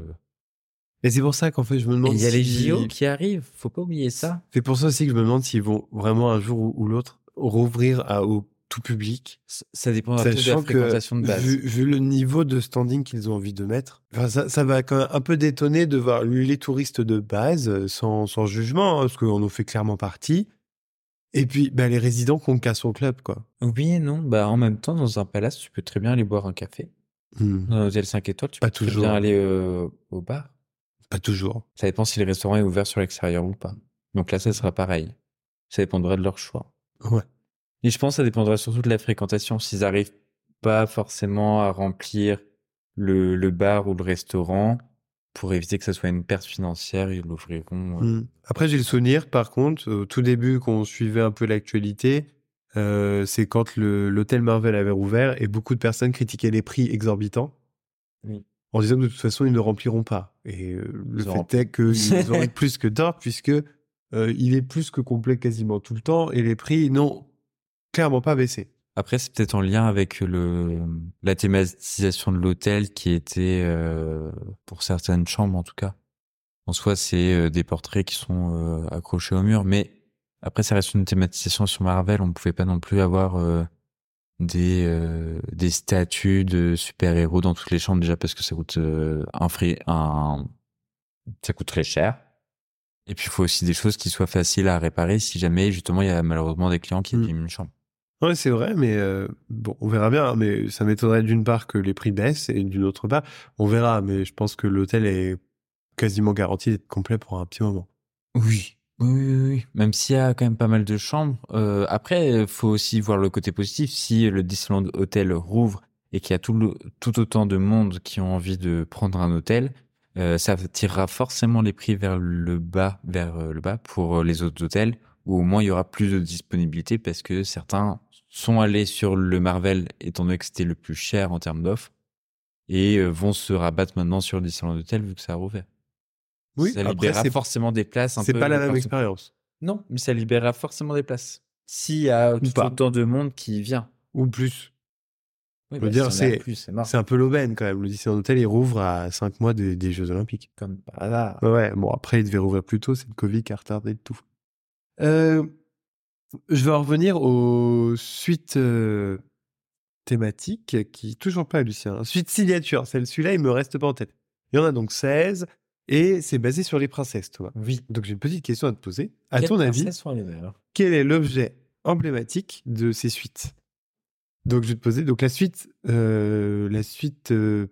Et c'est pour ça qu'en fait, je me demande il y a les JO qui arrivent, faut pas oublier ça. C'est pour ça aussi que je me demande s'ils vont vraiment un jour ou, ou l'autre rouvrir à, au tout public. Ça- dépendra tout de la Sachant que, de base. vu, vu le niveau de standing qu'ils ont envie de mettre, enfin, ça, ça va quand même un peu détonner de voir les touristes de base, euh, sans, sans jugement, hein, parce qu'on en fait clairement partie. Et puis, bah, les résidents qu'on casse au club, quoi. Oui et non, bah en même temps dans un palace, tu peux très bien aller boire un café. Hmm. Dans un hôtel 5 étoiles, tu Pas peux très toujours. bien aller euh, au bar. Pas toujours. Ça dépend si le restaurant est ouvert sur l'extérieur ou pas. Donc là, ça sera pareil. Ça dépendra de leur choix. Ouais. Et je pense que ça dépendra surtout de la fréquentation. S'ils arrivent pas forcément à remplir le, le bar ou le restaurant, pour éviter que ça soit une perte financière, ils l'ouvriront. euh. Hmm. Après, j'ai le souvenir, par contre, au tout début, quand on suivait un peu l'actualité, euh, c'est quand l'hôtel Marvel avait rouvert et beaucoup de personnes critiquaient les prix exorbitants. Oui. En disant que de toute façon, ils ne rempliront pas. Et euh, le fait est qu'ils auront plus que d'or, puisque il est plus que complet quasiment tout le temps, et les prix n'ont clairement pas baissé. Après, c'est peut-être en lien avec le la thématisation de l'hôtel qui était euh, pour certaines chambres en tout cas. En soi, c'est euh, des portraits qui sont euh, accrochés au mur, mais après, ça reste une thématisation sur Marvel. On ne pouvait pas non plus avoir euh, des des statues de super héros dans toutes les chambres déjà parce que ça coûte un fri- un ça coûte très cher. Et puis, il faut aussi des choses qui soient faciles à réparer si jamais justement il y a malheureusement des clients qui Mm. abîment une chambre. Ouais, c'est vrai, mais euh, bon, on verra bien. hein, Mais ça m'étonnerait d'une part que les prix baissent et d'une autre part, on verra. Mais je pense que l'hôtel est quasiment garanti d'être complet pour un petit moment. Oui. Oui, oui, oui. Même s'il y a quand même pas mal de chambres. Euh, après, il faut aussi voir le côté positif. Si le Disneyland Hotel rouvre et qu'il y a tout, tout autant de monde qui ont envie de prendre un hôtel, euh, ça tirera forcément les prix vers le bas, vers le bas pour les autres hôtels, où au moins il y aura plus de disponibilité parce que certains sont allés sur le Marvel étant donné que c'était le plus cher en termes d'offres et euh, vont se rabattre maintenant sur Disneyland Hotel vu que ça a rouvert. Oui, ça après, libérera forcément des places. C'est pas la même expérience. Non, mais ça libérera forcément des places. S'il y a tout autant de monde qui vient. Ou plus. Oui, veux dire, c'est- un peu l'aubaine quand même. Le Disneyland Hotel, il rouvre à 5 mois des, des Jeux Olympiques. Comme par hasard. Ouais, Ouais, bon, après, il devait rouvrir plus tôt. C'est le Covid qui a retardé le tout. Euh, je vais en revenir aux suites euh, thématiques qui, toujours pas, Lucien. Suite signature. Celle- Celui-là, il me reste pas en tête. Il y en a donc 16 et c'est basé sur les princesses, toi. Oui. Donc, j'ai une petite question à te poser. À ton avis, sont les quel est l'objet emblématique de ces suites? Donc, je vais te poser. Donc, la suite, euh, la suite euh,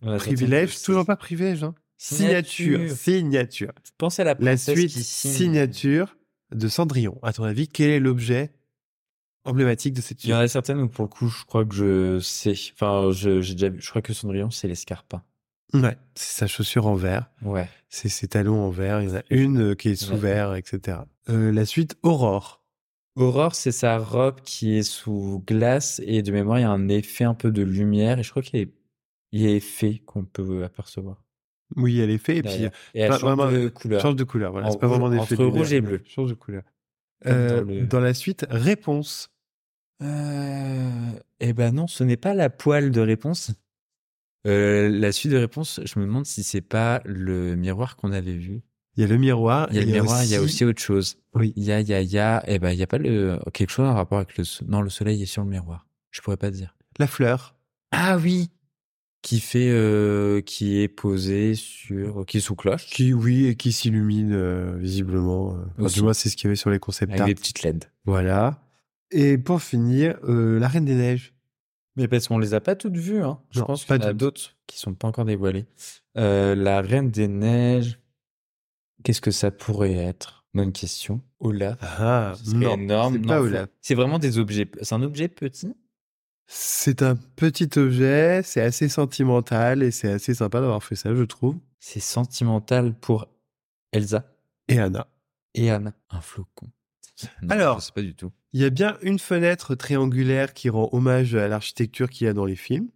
privilège, toujours pas privilège, hein. Signature. Signature. Signature. Pensez à la La suite qui signe. signature de Cendrillon. À ton avis, quel est l'objet emblématique de cette Il y en a certaines où pour le coup, je crois que je sais. Enfin, je- j'ai déjà vu. Je crois que Cendrillon, c'est l'escarpin. Ouais, c'est sa chaussure en verre. Ouais. C'est ses talons en verre. Il y en a une euh, qui est sous Ouais. verre, etc. Euh, la suite, Aurore. Aurore, c'est sa robe qui est sous glace et de mémoire, il y a un effet un peu de lumière et je crois qu'il y a, il y a effet qu'on peut apercevoir. Oui, elle est faite. Et puis, et elle pas change vraiment- de couleur. change de couleur. Voilà, c'est pas vraiment d'effet entre rouge et bleu. Change de couleur. Euh, dans le- dans la suite, réponse. Euh, eh ben non, ce n'est pas la poêle de réponse. Euh, la suite de réponse, je me demande si c'est pas le miroir qu'on avait vu. Il y a le miroir. Il y a le miroir, il y a aussi autre chose. Oui. Il y a, il y a, il y a, eh ben, il y a pas le, quelque chose en rapport avec le, non, le soleil est sur le miroir. Je pourrais pas te dire. la fleur. Ah oui! Qui fait, euh, qui est posé sur, qui est sous cloche. Qui, oui, et qui s'illumine euh, visiblement. euh. Enfin, du moins, c'est ce qu'il y avait sur les concept Avec art. des petites LED. Voilà. Et pour finir, euh, la Reine des Neiges. Mais parce qu'on les a pas toutes vues, hein. Je Non, pense qu'il y en a d'autres qui sont pas encore dévoilées. Euh, la Reine des Neiges. Qu'est-ce que ça pourrait être? Bonne question. Olaf. Ah, énorme. c'est Olaf. C'est vraiment des objets. C'est un objet petit? C'est un petit objet, c'est assez sentimental et c'est assez sympa d'avoir fait ça, je trouve. C'est sentimental pour Elsa Et Anna. et Anna. Un flocon. Non, Alors. je pas du tout. Il y a bien une fenêtre triangulaire qui rend hommage à l'architecture qu'il y a dans les films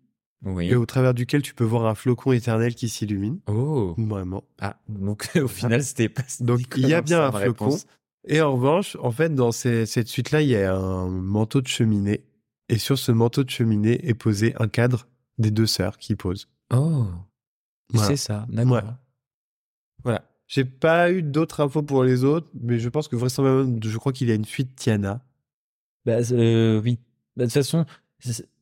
Oui. et au travers duquel tu peux voir un flocon éternel qui s'illumine. Oh. Vraiment. Ah, donc au final, c'était pas. Donc, il y a bien un flocon. réponse. Et en revanche, en fait, dans ces- cette suite-là, il y a un manteau de cheminée. Et sur ce manteau de cheminée est posé un cadre des deux sœurs qui posent. Oh. Voilà. C'est ça. D'accord. Ouais. Voilà. J'ai pas eu d'autres infos pour les autres, mais je pense que vraisemblablement, je crois qu'il y a une suite Tiana. Bah, euh, oui. Bah, de toute façon,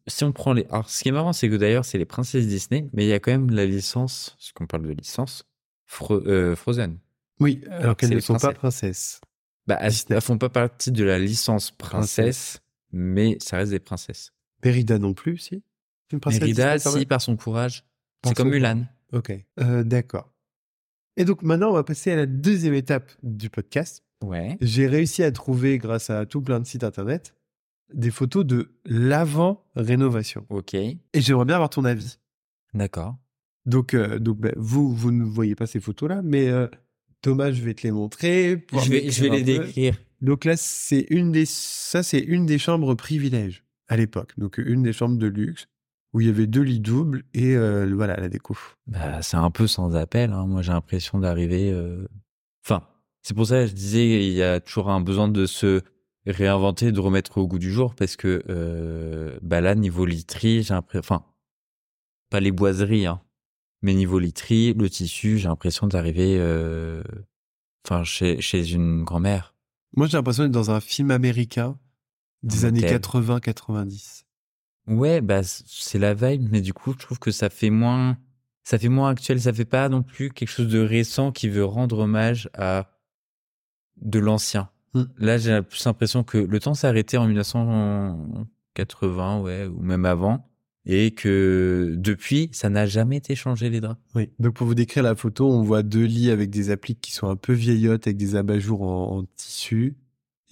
si on prend les. Alors, ce qui est marrant, c'est que d'ailleurs, c'est les princesses Disney, mais il y a quand même la licence, parce qu'on parle de licence, Fro- euh, Frozen. Oui, alors qu'elles ne sont pas princesses. princesses. Bah, elles, elles font pas partie de la licence princesse, mais ça reste des princesses. Mérida non plus, si? Une princesse Mérida, si, par son courage. C'est comme Mulan. Ok, Euh, d'accord. Et donc maintenant, on va passer à la deuxième étape du podcast. Ouais. J'ai réussi à trouver, grâce à tout plein de sites internet, des photos de l'avant-rénovation. Ok. Et j'aimerais bien avoir ton avis. D'accord. Donc, euh, donc ben, vous, vous ne voyez pas ces photos-là, mais euh, Thomas, je vais te les montrer. Je vais, je vais m'écrire les peu. décrire. Donc là, c'est une des, ça, c'est une des chambres privilèges à l'époque. Donc, une des chambres de luxe où il y avait deux lits doubles et euh, voilà la déco. Bah, c'est un peu sans appel. Hein. Moi, j'ai l'impression d'arriver. euh, Enfin, c'est pour ça que je disais, il y a toujours un besoin de se réinventer, de remettre au goût du jour, parce que euh, bah là, niveau literie, j'ai l'impression. Enfin, pas les boiseries, hein, mais niveau literie, le tissu, j'ai l'impression d'arriver. euh, Enfin, chez une grand-mère. Moi, j'ai l'impression d'être dans un film américain des années hôtel. 80-90. Ouais, bah c'est la vibe, mais du coup, je trouve que ça fait moins, ça fait moins actuel. Ça fait pas non plus quelque chose de récent qui veut rendre hommage à de l'ancien. Hmm. Là, j'ai plus l'impression que le temps s'est arrêté en 1980, ouais, ou même avant, et que depuis, ça n'a jamais été changé les draps. Oui. Donc, pour vous décrire la photo, on voit deux lits avec des appliques qui sont un peu vieillottes, avec des abat-jours en, en tissu.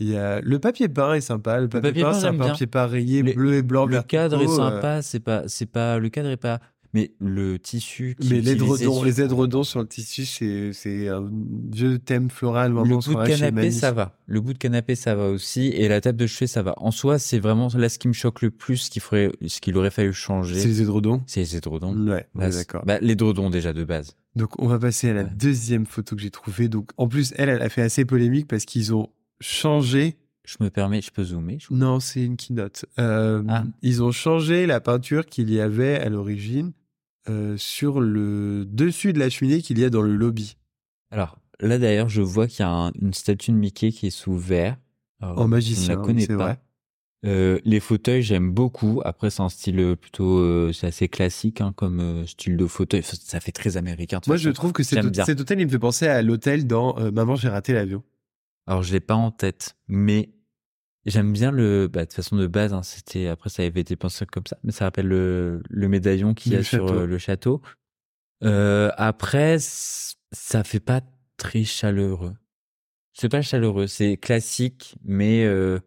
Il y a le papier peint est sympa. Le papier, papier peint, peint, c'est un papier peint rayé bleu et blanc. le verticaux, cadre est euh, sympa, c'est pas, c'est pas, le cadre est pas, mais le tissu. qui Mais l'édredon, les édredons sur le tissu, c'est, c'est un vieux thème floral. Le bout de canapé, ça va. Le bout de canapé, ça va aussi. Et la table de chevet, ça va. En soi, c'est vraiment là ce qui me choque le plus, ce qu'il faudrait, ce qu'il aurait fallu C'est changer. les édredons? C'est les édredons. Ouais, on Bah, c'est- d'accord. Bah, l'édredon, déjà, de base. Donc, on va passer à la Ouais. deuxième photo que j'ai trouvée. Donc, en plus, elle, elle a fait assez polémique parce qu'ils ont changé. Je me permets, je peux zoomer. je- Non, c'est une keynote. Euh, Ah. Ils ont changé la peinture qu'il y avait à l'origine euh, sur le dessus de la cheminée qu'il y a dans le lobby. Alors, là, d'ailleurs, je vois qu'il y a un- une statue de Mickey qui est sous verre. Alors, En je magicien, ne la connais c'est pas. vrai. Euh, les fauteuils, j'aime beaucoup. Après, c'est un style euh, plutôt, euh, c'est assez classique, hein, comme euh, style de fauteuil. Ça, ça fait très américain. Moi, je trouve que cet, cet hôtel, il me fait penser à l'hôtel dans Maman, j'ai raté l'avion. Alors, je l'ai pas en tête, mais J'aime bien le, bah, de façon de base, hein, c'était, après ça avait été pensé comme ça, mais ça rappelle le, le médaillon qu'il y a sur euh, le château. Euh, après, ça fait pas très chaleureux. C'est pas chaleureux, c'est classique, mais euh,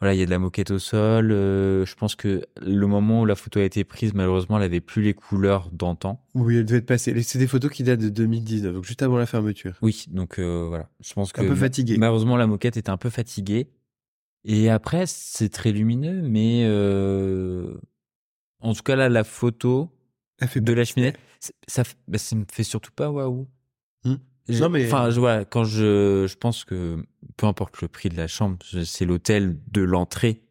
voilà, il y a de la moquette au sol. euh, je pense que le moment où la photo a été prise, malheureusement, elle avait plus les couleurs d'antan. Oui, elle devait être passée. C'est des photos qui datent de 2019, donc juste avant la fermeture. Oui, donc euh, voilà. Je pense que Un peu fatigué. Malheureusement, la moquette était un peu fatiguée. Et après, c'est très lumineux, mais euh, en tout cas là, la photo Elle fait de la cheminée, ça, bah, ça me fait surtout pas waouh. J'ai- Non, mais- enfin, je vois quand je, je pense que peu importe le prix de la chambre, c'est l'hôtel de l'entrée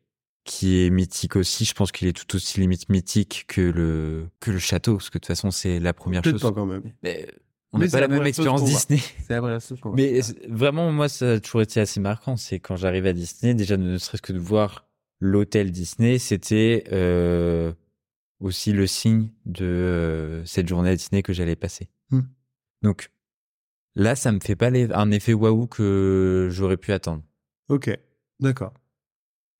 qui est mythique aussi. Je pense qu'il est tout aussi limite mythique que le que le château, parce que de toute façon, c'est la première chose. pas quand même. Mais on Mais n'a pas la la même expérience. Disney. C'est la première chose qu'on voit. Mais vraiment, moi, ça a toujours été assez marquant. C'est quand j'arrive à Disney, déjà ne serait-ce que de voir l'hôtel Disney, c'était euh, aussi le signe de euh, cette journée à Disney que j'allais passer. Hmm. Donc là, ça me fait pas les- un effet waouh que j'aurais pu attendre. Ok, d'accord.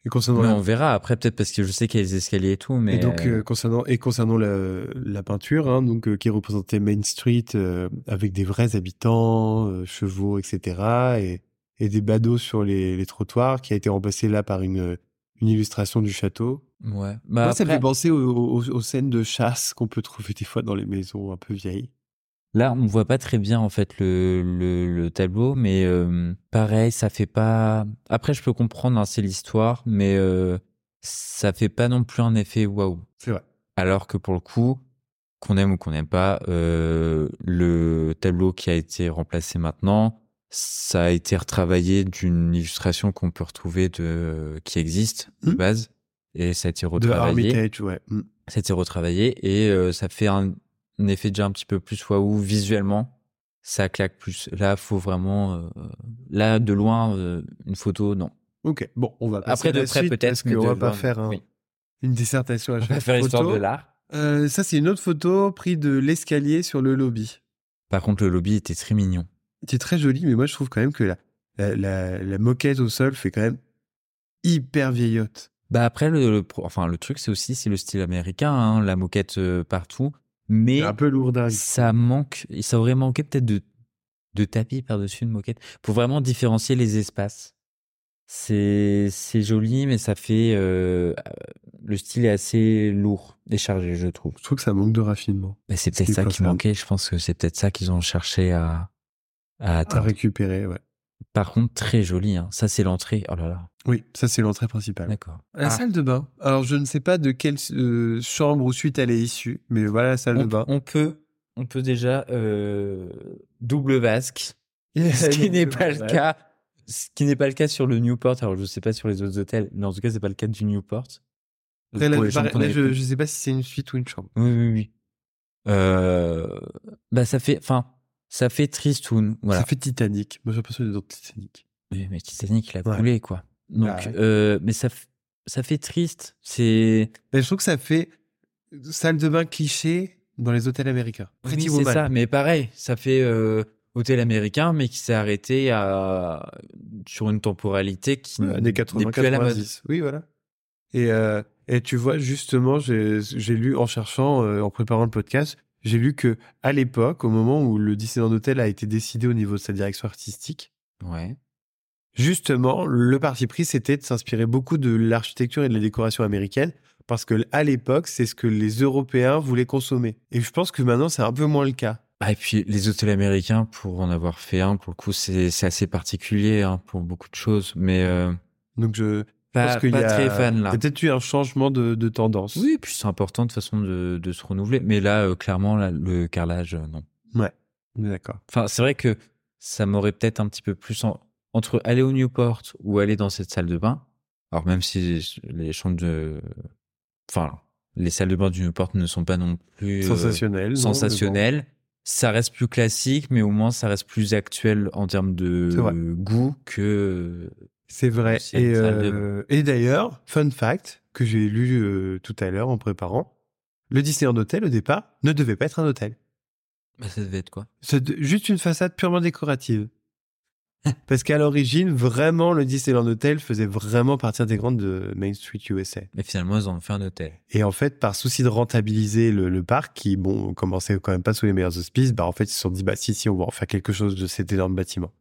Et concernant Mais la- on verra après, peut-être parce que je sais qu'il y a les escaliers et tout. Mais Et donc euh, concernant et concernant la, la peinture, hein, donc euh, qui représentait Main Street euh, avec des vrais habitants, euh, chevaux, etc. Et, et des badauds sur les, les trottoirs, qui a été remplacé là par une, une illustration du château. ouais. Bah, Moi, ça me fait penser aux, aux- aux scènes de chasse qu'on peut trouver des fois dans les maisons un peu vieilles. Là, on voit pas très bien en fait le, le, le tableau, mais euh, pareil, ça fait pas. Après, je peux comprendre, hein, c'est l'histoire, mais euh, ça fait pas non plus un effet waouh. C'est vrai. Alors que pour le coup, qu'on aime ou qu'on n'aime pas, euh, le tableau qui a été remplacé maintenant, ça a été retravaillé d'une illustration qu'on peut retrouver de qui existe de Hmm. base, et ça a été De retravaillé Armitage, ouais. Mm. ça a été retravaillé et euh, ça fait un, un effet déjà un petit peu plus waouh visuellement ça claque plus là faut vraiment euh, là de loin euh, une photo non Ok, bon, on va passer après de la près peut-être qu'on va pas loin, faire un- oui. une dissertation à on va chaque faire photo. histoire de l'art Euh, ça, c'est une autre photo prise de l'escalier sur le lobby. par contre le lobby était très mignon C'est très joli, mais moi, je trouve quand même que la, la, la, la moquette au sol fait quand même hyper vieillotte. bah après le, enfin le truc c'est aussi c'est le style américain hein, la moquette euh, partout mais C'est un peu lourdingue. ça manque ça aurait manqué peut-être de de tapis par-dessus une moquette pour vraiment différencier les espaces. C'est c'est joli mais ça fait euh, le style est assez lourd et chargé je trouve. Je trouve que ça manque de raffinement Mais c'est Ce peut-être ça qui manquait, je pense que c'est peut-être ça qu'ils ont cherché à à à récupérer. Ouais. Par contre très joli hein. Ça c'est l'entrée. Oh là là. Oui, ça, c'est l'entrée principale. D'accord. La Ah, salle de bain. Alors, je ne sais pas de quelle euh, chambre ou suite elle est issue, mais voilà la salle de bain. on peut on peut déjà euh, double vasque ce qui n'est pas le cas ce qui n'est pas le cas sur le Newport alors je sais pas sur les autres hôtels mais en tout cas c'est pas le cas du Newport Après, là, là, je ne sais pas si c'est une suite ou une chambre. oui oui oui euh, bah ça fait enfin ça fait tristoun voilà Ça fait Titanic. Moi, j'ai l'impression d'être Titanic. Oui, mais Titanic il a Ouais. coulé quoi donc Bah ouais. euh, mais ça ça fait triste c'est je trouve que ça fait salle de bain cliché dans les hôtels américains. Pretty oui, c'est ça mais pareil ça fait euh, hôtel américain mais qui s'est arrêté à sur une temporalité qui Ouais, n'est 80, plus à la mode 90. Oui, voilà. Et, euh, et tu vois, justement, j'ai j'ai lu en cherchant, en préparant le podcast, j'ai lu que à l'époque, au moment où le Disneyland Hotel a été décidé au niveau de sa direction artistique, ouais justement, le parti pris, c'était de s'inspirer beaucoup de l'architecture et de la décoration américaine, parce que à l'époque, c'est ce que les Européens voulaient consommer. Et je pense que maintenant, c'est un peu moins le cas. Ah, et puis les hôtels américains, pour en avoir fait un, pour le coup, c'est c'est assez particulier hein, pour beaucoup de choses, mais euh, Donc, je pas, pense qu'il y pas a, très fan là. peut-être eu un changement de, de tendance. Oui, puis c'est important de façon de, de se renouveler, mais là, euh, clairement, là, le carrelage, euh, non. Ouais, d'accord. Enfin, c'est vrai que ça m'aurait peut-être un petit peu plus en- entre aller au Newport ou aller dans cette salle de bain. Alors même si les chambres de, enfin, les salles de bain du Newport ne sont pas non plus euh, Sensationnel. non, mais bon. sensationnelles. Ça reste plus classique, mais au moins ça reste plus actuel en termes de goût que. C'est vrai. Et, euh, et d'ailleurs, fun fact que j'ai lu euh, tout à l'heure en préparant, le Disneyland Hotel au départ ne devait pas être un hôtel. Bah, ça devait être quoi? C'est juste une façade purement décorative. Parce qu'à l'origine, vraiment, le Disneyland Hotel faisait vraiment partie intégrante de Main Street USA. Mais finalement, ils ont fait un hôtel. Et en fait, par souci de rentabiliser le, le parc, qui, bon, commençait quand même pas sous les meilleurs auspices, bah, en fait, ils se sont dit, bah, si, si, on va en faire quelque chose de cet énorme bâtiment.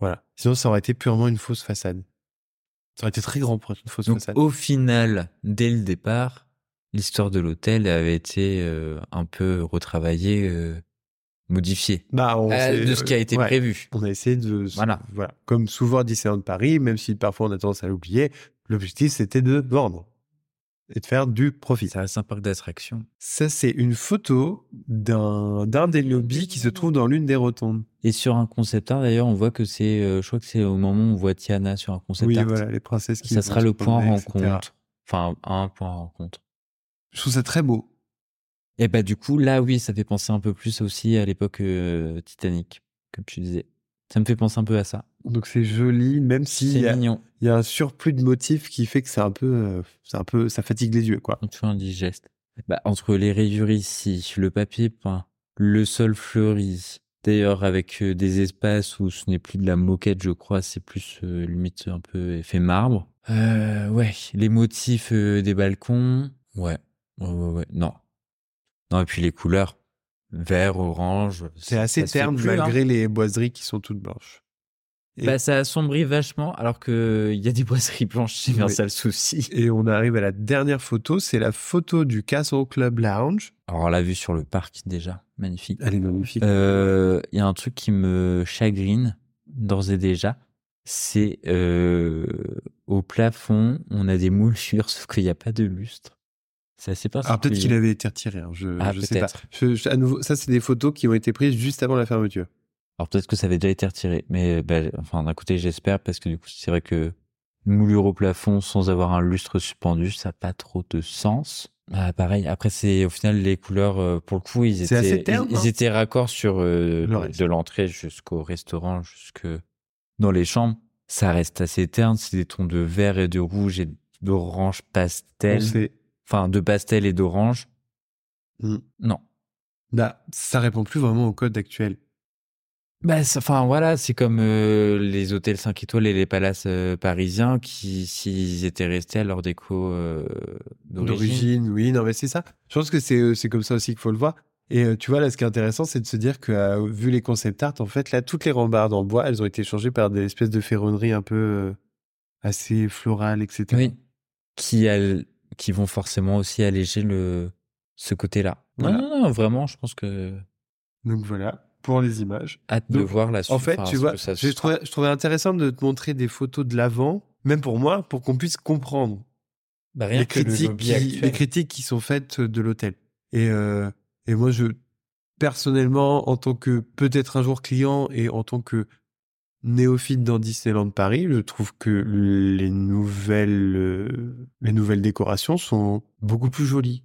Voilà. Sinon, ça aurait été purement une fausse façade. Ça aurait été très grand pour être une fausse Donc, façade. au final, dès le départ, l'histoire de l'hôtel avait été euh, un peu retravaillée, euh, modifiée Bah, on euh, de ce qui a été ouais. prévu. On a essayé de, Voilà. voilà. Comme souvent Disneyland Paris, même si parfois on a tendance à l'oublier, l'objectif c'était de vendre et de faire du profit. Ça reste un parc d'attractions. Ça, c'est une photo d'un, d'un des lobbies qui se trouve dans l'une des rotondes. Et sur un concept art, d'ailleurs, on voit que c'est, euh, je crois que c'est au moment où on voit Tiana sur un concept oui, art. voilà, les princesses qui ça sera se le point promener, etc. rencontre. Enfin, un point rencontre. Je trouve ça très beau. Et bah du coup, là, oui, ça fait penser un peu plus aussi à l'époque euh, Titanic, comme tu disais. Ça me fait penser un peu à ça. Donc c'est joli, même s'il y C'est a, mignon. il y a un surplus de motifs qui fait que c'est un peu, euh, c'est un peu, ça fatigue les yeux, quoi. On fait un digeste. Bah, entre les rayures ici, le papier peint, le sol fleuri. D'ailleurs, avec euh, des espaces où ce n'est plus de la moquette, je crois, c'est plus euh, limite un peu effet marbre. Euh, ouais, les motifs euh, des balcons. Ouais. ouais, ouais, ouais. Non. Non, et puis les couleurs. Vert, orange. C'est assez terne hein. malgré les boiseries qui sont toutes blanches. Et- Bah, ça assombrit vachement, alors que il y a des boiseries blanches, c'est bien Oui. ça le souci. Et on arrive à la dernière photo, c'est la photo du Castle Club Lounge. Alors, on l'a vu sur le parc déjà, magnifique. Elle est magnifique. Euh, Il y a un truc qui me chagrine d'ores et déjà, c'est euh, au plafond, on a des moulures, sauf qu'il n'y a pas de lustre. C'est assez particulier. Alors peut-être qu'il avait été retiré, hein, je, Ah, je sais pas. peut-être. Je- je- à nouveau, ça c'est des photos qui ont été prises juste avant la fermeture. Alors peut-être que ça avait déjà été retiré, mais bah, enfin d'un côté j'espère parce que du coup c'est vrai que moulure au plafond sans avoir un lustre suspendu, ça n'a pas trop de sens. Ah, pareil. Après c'est au final les couleurs euh, pour le coup ils étaient ils, hein ils étaient raccords sur euh, Le de l'entrée jusqu'au restaurant jusque dans les chambres. Ça reste assez terne. C'est des tons de vert et de rouge et d'orange pastel. Enfin de pastel et d'orange. Mm. Non. Bah, ça répond plus vraiment au code actuel. Bah, enfin voilà, c'est comme euh, les hôtels 5 étoiles et les palaces euh, parisiens qui, s'ils étaient restés à leur déco euh, d'origine. D'origine, oui, non mais c'est ça. Je pense que c'est c'est comme ça aussi qu'il faut le voir. Et tu vois, là, ce qui est intéressant, c'est de se dire que, vu les concept art, en fait, là, toutes les rambardes en bois, elles ont été changées par des espèces de ferronneries un peu assez florales, etc. Oui. Qui, al- qui vont forcément aussi alléger le, ce côté-là. Voilà. Non, non, non, vraiment, je pense que Donc voilà, pour les images. hâte de voir la suite. En fait, enfin, tu vois, ça sera. trouvé, je trouvais intéressant de te montrer des photos de l'avant, même pour moi, pour qu'on puisse comprendre Bah, rien les que le critiques, qui, actuel. les critiques qui sont faites de l'hôtel. Et, euh, et moi, je, personnellement, en tant que peut-être un jour client et en tant que néophyte dans Disneyland Paris, je trouve que les nouvelles, euh, les nouvelles décorations sont beaucoup plus jolies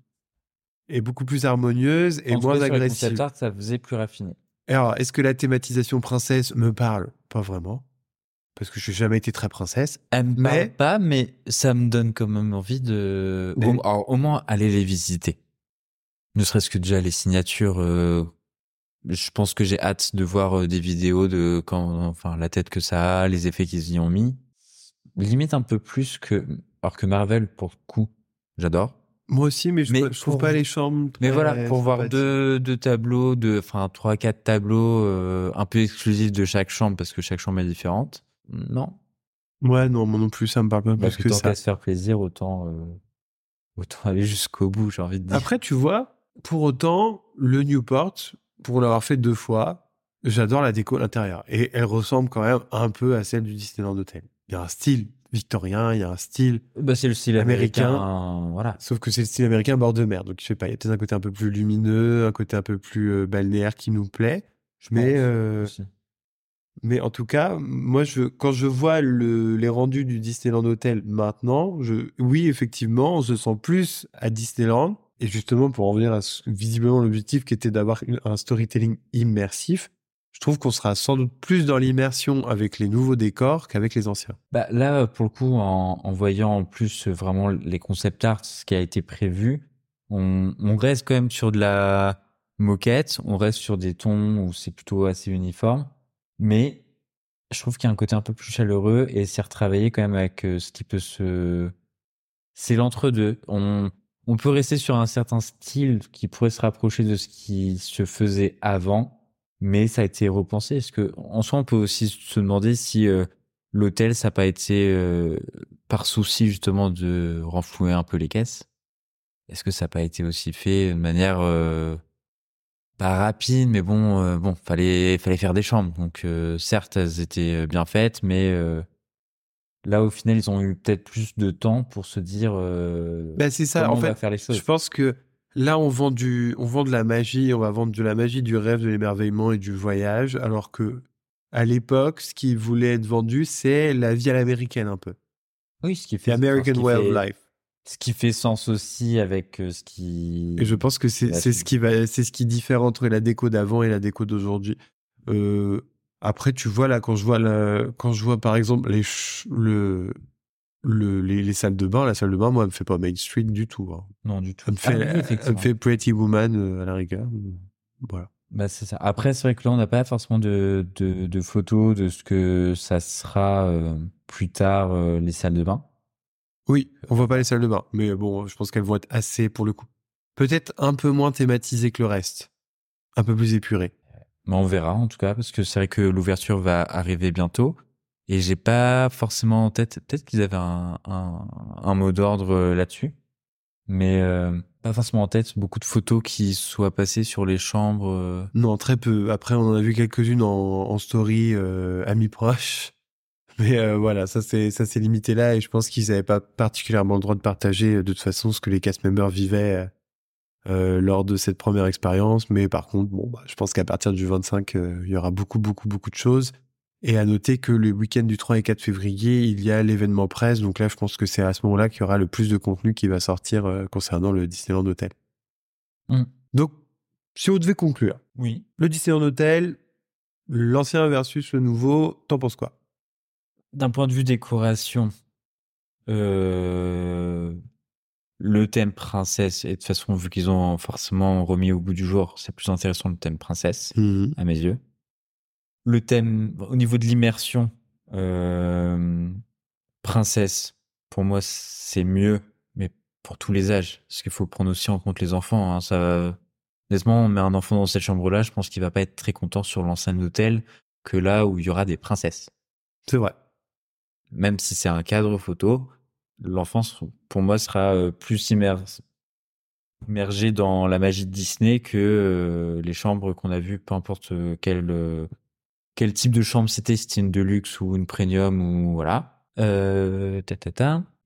et beaucoup plus harmonieuses et En moins cas, sur les agressives. concept art, ça faisait plus raffiné. Alors, est-ce que la thématisation princesse me parle? Pas vraiment. Parce que je n'ai jamais été très princesse. Elle me Mais- parle pas, mais ça me donne quand même envie de, Mais- au, alors, au moins aller les visiter. Ne serait-ce que déjà les signatures. euh, je pense que j'ai hâte de voir euh, des vidéos de quand, enfin, la tête que ça a, les effets qu'ils y ont mis. Limite un peu plus que, alors que Marvel pour le coup, j'adore. Moi aussi, mais je, Mais trouve- je trouve pour- pas les chambres. Mais voilà, pour voir deux, deux tableaux, de, enfin trois, quatre tableaux euh, un peu exclusifs de chaque chambre parce que chaque chambre est différente. Non, Ouais, non, moi non plus, ça me parle pas Parce plus que ça. qu'à se faire plaisir, autant, euh, autant aller jusqu'au bout, j'ai envie de dire. Après, tu vois, pour autant, le Newport, pour l'avoir fait deux fois, j'adore la déco à l'intérieur. Et elle ressemble quand même un peu à celle du Disneyland Hotel. Il y a un style victorien, il y a un style, bah, c'est le style Américain. américain. Voilà. sauf que c'est le style américain bord de mer. Donc, je sais pas, il y a peut-être un côté un peu plus lumineux, un côté un peu plus euh, balnéaire qui nous plaît. Je Mais, pense euh. Mais en tout cas, moi, je, quand je vois le, les rendus du Disneyland Hotel maintenant, je, oui, effectivement, on se sent plus à Disneyland. Et justement, pour en venir à visiblement l'objectif qui était d'avoir un storytelling immersif, je trouve qu'on sera sans doute plus dans l'immersion avec les nouveaux décors qu'avec les anciens. Bah, là, pour le coup, en, voyant en plus euh, vraiment les concept art, ce qui a été prévu, on, reste quand même sur de la moquette, on reste sur des tons où c'est plutôt assez uniforme, mais je trouve qu'il y a un côté un peu plus chaleureux et c'est retravaillé quand même avec euh, ce qui peut se. C'est l'entre-deux. On peut rester sur un certain style qui pourrait se rapprocher de ce qui se faisait avant, mais ça a été repensé. Est-ce que, en soi, on peut aussi se demander si euh, l'hôtel, ça n'a pas été euh, par souci justement de renflouer un peu les caisses? Est-ce que ça n'a pas été aussi fait de manière pas rapide, mais bon, euh, bon, fallait fallait faire des chambres. Donc euh, certes, elles étaient euh, bien faites, mais là au final, ils ont eu peut-être plus de temps pour se dire. Ben, c'est ça. en fait, faire les choses. je pense que là, on vend du, on vend de la magie. On va vendre de la magie, du rêve, de l'émerveillement et du voyage, alors que à l'époque, ce qui voulait être vendu, c'est la vie à l'américaine un peu. Oui, ce qui fait. American Way of Life. Ce qui fait sens aussi avec euh, ce qui. Et je pense que c'est ce qui va, c'est ce qui diffère entre la déco d'avant et la déco d'aujourd'hui. Euh, après, tu vois là, quand je vois la, quand je vois par exemple les le, le les, salles de bain, la salle de bain, moi, elle me fait pas Main Street du tout. Hein. Non, du tout. Elle me fait, ah fait Pretty Woman euh, à la rigueur. Voilà. Bah c'est ça. Après, c'est vrai que là, on n'a pas forcément de, de, de, photos de ce que ça sera plus tard les salles de bain. Oui, on voit pas les salles de bain, mais bon, je pense qu'elles vont être assez pour le coup. Peut-être un peu moins thématisées que le reste, un peu plus épurées. Mais on verra en tout cas, parce que c'est vrai que l'ouverture va arriver bientôt. Et j'ai pas forcément en tête, peut-être qu'ils avaient un, mot d'ordre euh, là-dessus, mais euh, pas forcément en tête beaucoup de photos qui soient passées sur les chambres. Euh. Non, très peu. Après, on en a vu quelques-unes en, story amis proches. Mais voilà, ça c'est ça s'est limité là et je pense qu'ils n'avaient pas particulièrement le droit de partager de toute façon ce que les cast members vivaient lors de cette première expérience. Mais par contre, bon, bah, je pense qu'à partir du 25, il y aura beaucoup beaucoup beaucoup de choses. Et à noter que le week-end du 3 et 4 février, il y a l'événement presse. Donc là, je pense que c'est à ce moment-là qu'il y aura le plus de contenu qui va sortir concernant le Disneyland Hotel. Mmh. Donc, si on devait conclure, oui. le Disneyland Hotel, l'ancien versus le nouveau, t'en penses quoi? D'un point de vue décoration, euh, le thème princesse, et de toute façon, vu qu'ils ont forcément remis au bout du jour, c'est plus intéressant le thème princesse, mmh à mes yeux. Le thème, au niveau de l'immersion, euh, princesse, pour moi, c'est mieux, mais pour tous les âges. Parce qu'il faut prendre aussi en compte les enfants. Hein, ça, honnêtement, on met un enfant dans cette chambre-là, je pense qu'il va pas être très content sur l'enceinte d'hôtel que là où il y aura des princesses. C'est vrai même si c'est un cadre photo, l'enfance, pour moi, sera euh, plus immergé dans la magie de Disney que euh, les chambres qu'on a vues, peu importe quel, quel type de chambre c'était, c'était une deluxe ou une premium ou voilà. Euh,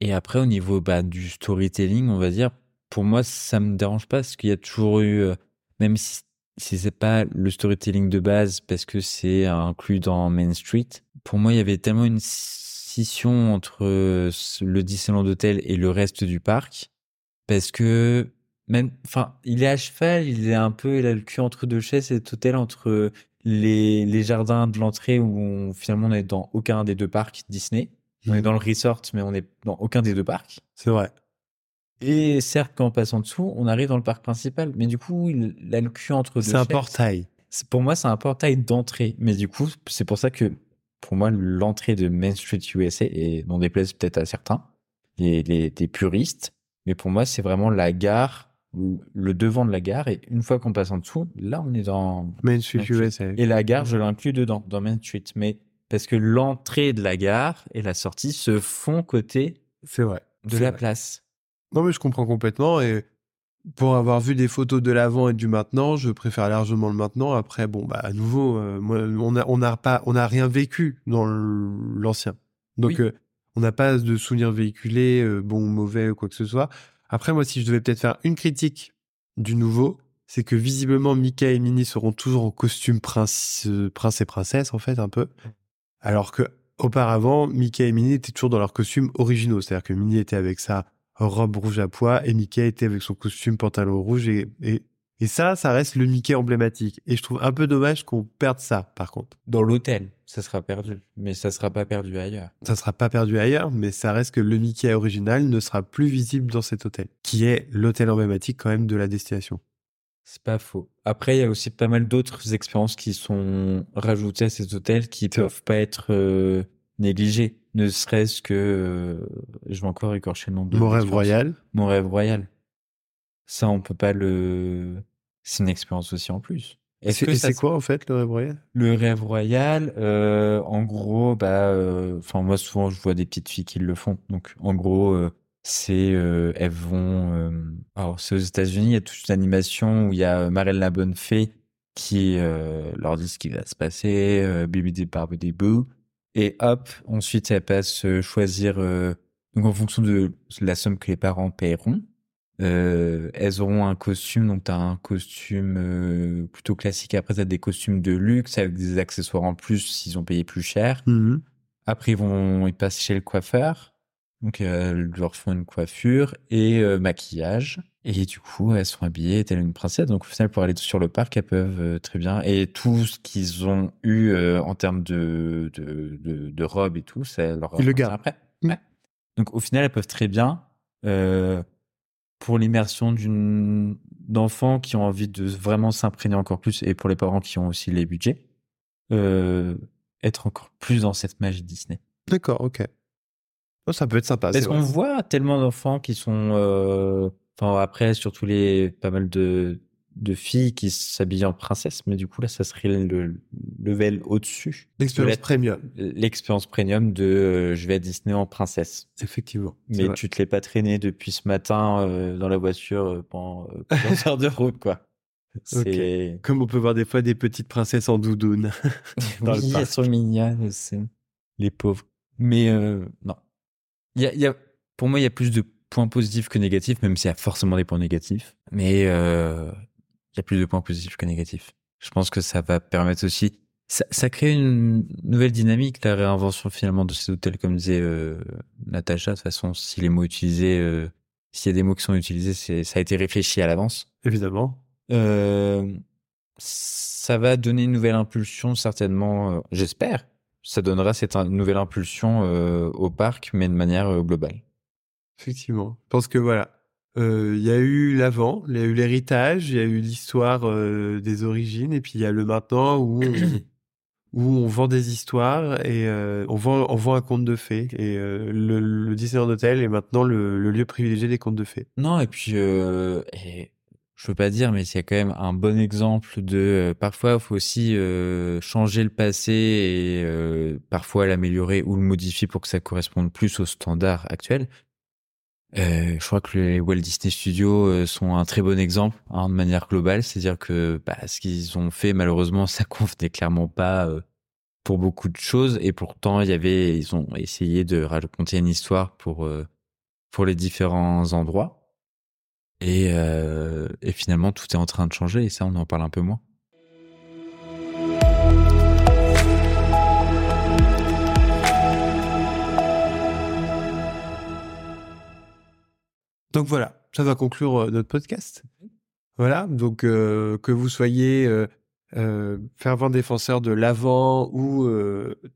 Et après, au niveau bah, du storytelling, on va dire, pour moi, ça me dérange pas parce qu'il y a toujours eu, même si, si c'est pas le storytelling de base parce que c'est inclus dans Main Street, pour moi, il y avait tellement une entre euh, le Disneyland Hotel et le reste du parc parce que même enfin il est à cheval il est un peu il a le cul entre deux chaises cet hôtel entre les, les jardins de l'entrée où on, finalement on est dans aucun des deux parcs Disney. On est mmh. dans le resort mais on est dans aucun des deux parcs. C'est vrai. Et certes quand on passe en dessous on arrive dans le parc principal. Mais du coup il a le cul entre deux c'est un portail. pour moi c'est un portail d'entrée. Mais du coup c'est pour ça que pour moi, l'entrée de Main Street USA, et n'en déplaise peut-être à certains, les, les, puristes, mais pour moi, c'est vraiment la gare, le devant de la gare, et une fois qu'on passe en dessous, là, on est dans Main Street, USA. Et la gare, je l'inclus dedans, dans Main Street, mais parce que l'entrée de la gare et la sortie se font côté c'est vrai, de la place. Non, mais je comprends complètement, et pour avoir vu des photos de l'avant et du maintenant, je préfère largement le maintenant. Après, bon, bah, à nouveau, euh, on n'a on a pas, on a rien vécu dans l'ancien. Donc, euh, on n'a pas de souvenirs véhiculés, euh, bon ou mauvais ou quoi que ce soit. Après, moi, si je devais peut-être faire une critique du nouveau, c'est que visiblement, Mickey et Minnie seront toujours en costume prince, prince et princesse, en fait, un peu. Alors que, auparavant, Mickey et Minnie étaient toujours dans leurs costumes originaux. C'est-à-dire que Minnie était avec ça robe rouge à pois et Mickey était avec son costume pantalon rouge et, et ça, ça reste le Mickey emblématique. Et je trouve un peu dommage qu'on perde ça, par contre. Dans l'hôtel, ça sera perdu, mais ça sera pas perdu ailleurs. Ça sera pas perdu ailleurs, mais ça reste que le Mickey original ne sera plus visible dans cet hôtel, qui est l'hôtel emblématique quand même de la destination. C'est pas faux. Après, il y a aussi pas mal d'autres expériences qui sont rajoutées à ces hôtels qui peuvent pas être euh, négligées. Ne serait-ce que, euh, je vais encore écorcher le nom de Mon rêve royal. Mon rêve royal. Ça, on peut pas le. C'est une expérience aussi en plus. Est-ce C'est que et c'est quoi en fait le rêve royal? Le rêve royal, euh, en gros, bah, euh, enfin moi souvent je vois des petites filles qui le font. Donc en gros, euh, c'est elles vont. alors c'est aux États-Unis, il y a toute une animation où il y a Marelle la bonne fée qui leur dit ce qui va se passer, euh, bibidi barbidi boo, et hop, ensuite elles passent choisir donc en fonction de la somme que les parents paieront. Euh, elles auront un costume, donc t'as un costume euh, plutôt classique. Après, t'as des costumes de luxe avec des accessoires en plus s'ils ont payé plus cher. Mhm. Après, ils vont, ils passent chez le coiffeur. Donc, euh, elles leur font une coiffure et euh, maquillage. Et du coup, elles sont habillées telle une princesse. Donc, au final, pour aller sur le parc, elles peuvent euh, très bien. Et tout ce qu'ils ont eu euh, en termes de, de, de, de robes et tout, ça leur Ils le gardent. après. Mm. Ouais. Donc, au final, elles peuvent très bien, euh, pour l'immersion d'une d'enfants qui ont envie de vraiment s'imprégner encore plus et pour les parents qui ont aussi les budgets, euh, être encore plus dans cette magie Disney. D'accord, ok. Oh, ça peut être sympa. Parce qu'on voit tellement d'enfants qui sont, euh, après surtout les pas mal de de filles qui s'habillent en princesse, mais du coup là ça serait le level au-dessus. L'expérience premium, L'expérience premium de euh, je vais à Disney en princesse. effectivement. Mais vrai. tu te l'es pas traîné depuis ce matin euh, dans la voiture euh, pendant plusieurs heures de route, quoi. C'est. Comme on peut voir des fois des petites princesses en doudoune. dans oui, elles sont mignonnes, c'est les pauvres. Mais euh, non. Y a, y a, pour moi, il y a plus de points positifs que négatifs, même s'il y a forcément des points négatifs. Mais y a plus de points positifs que négatifs. Je pense que ça va permettre aussi. Ça, ça crée une nouvelle dynamique, la réinvention finalement de ces hôtels, comme disait euh, Natacha. De toute façon, si les mots utilisés, euh, s'il y a des mots qui sont utilisés, c'est, ça a été réfléchi à l'avance. Évidemment. Euh, ça va donner une nouvelle impulsion, certainement, euh, j'espère. Ça donnera cette nouvelle impulsion au parc, mais de manière globale. Effectivement. Je pense que voilà. Euh, Il y a eu l'avant, il y a eu l'héritage, il y a eu l'histoire euh, des origines, et puis il y a le maintenant où on, où on vend des histoires et euh, on, vend, on vend un conte de fées. Et euh, le, le Disneyland Hotel est maintenant le, le lieu privilégié des contes de fées. Non, et puis, euh, et je veux pas dire, mais c'est quand même un bon exemple de. parfois, il faut aussi changer le passé et parfois l'améliorer ou le modifier pour que ça corresponde plus aux standards actuels. Euh, je crois que les Walt Disney Studios euh, sont un très bon exemple hein, de manière globale, c'est-à-dire que bah, ce qu'ils ont fait malheureusement ça convenait clairement pas euh, pour beaucoup de choses. Et pourtant il y avait ils ont essayé de raconter une histoire pour euh, pour les différents endroits. Et, euh, et finalement tout est en train de changer. Et ça on en parle un peu moins. Donc voilà, ça va conclure euh, notre podcast. Voilà, donc euh, que vous soyez euh, fervent défenseur de l'avant ou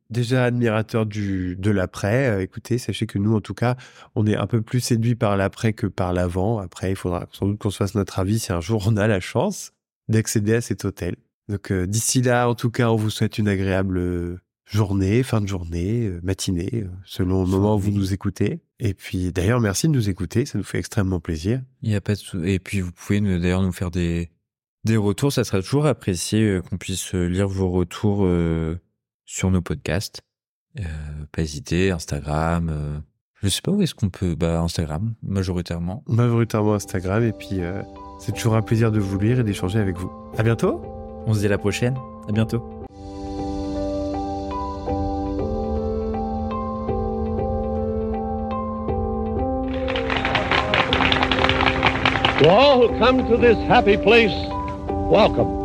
déjà admirateur du de l'après, écoutez, sachez que nous, en tout cas, on est un peu plus séduit par l'après que par l'avant. Après, il faudra sans doute qu'on se fasse notre avis si un jour on a la chance d'accéder à cet hôtel. Donc d'ici là, en tout cas, on vous souhaite une agréable journée, fin de journée, euh, matinée, euh, selon le moment où vous nous écoutez. Et puis d'ailleurs, merci de nous écouter, ça nous fait extrêmement plaisir. Il y a pas de et puis vous pouvez d'ailleurs nous faire des des retours, ça sera toujours apprécié euh, qu'on puisse lire vos retours euh, sur nos podcasts. Euh, pas hésiter, Instagram. euh, je sais pas où est-ce qu'on peut. Bah Instagram majoritairement. Majoritairement Instagram, et puis c'est toujours un plaisir de vous lire et d'échanger avec vous. À bientôt! On se dit à la prochaine. À bientôt. To all who come to this happy place, welcome.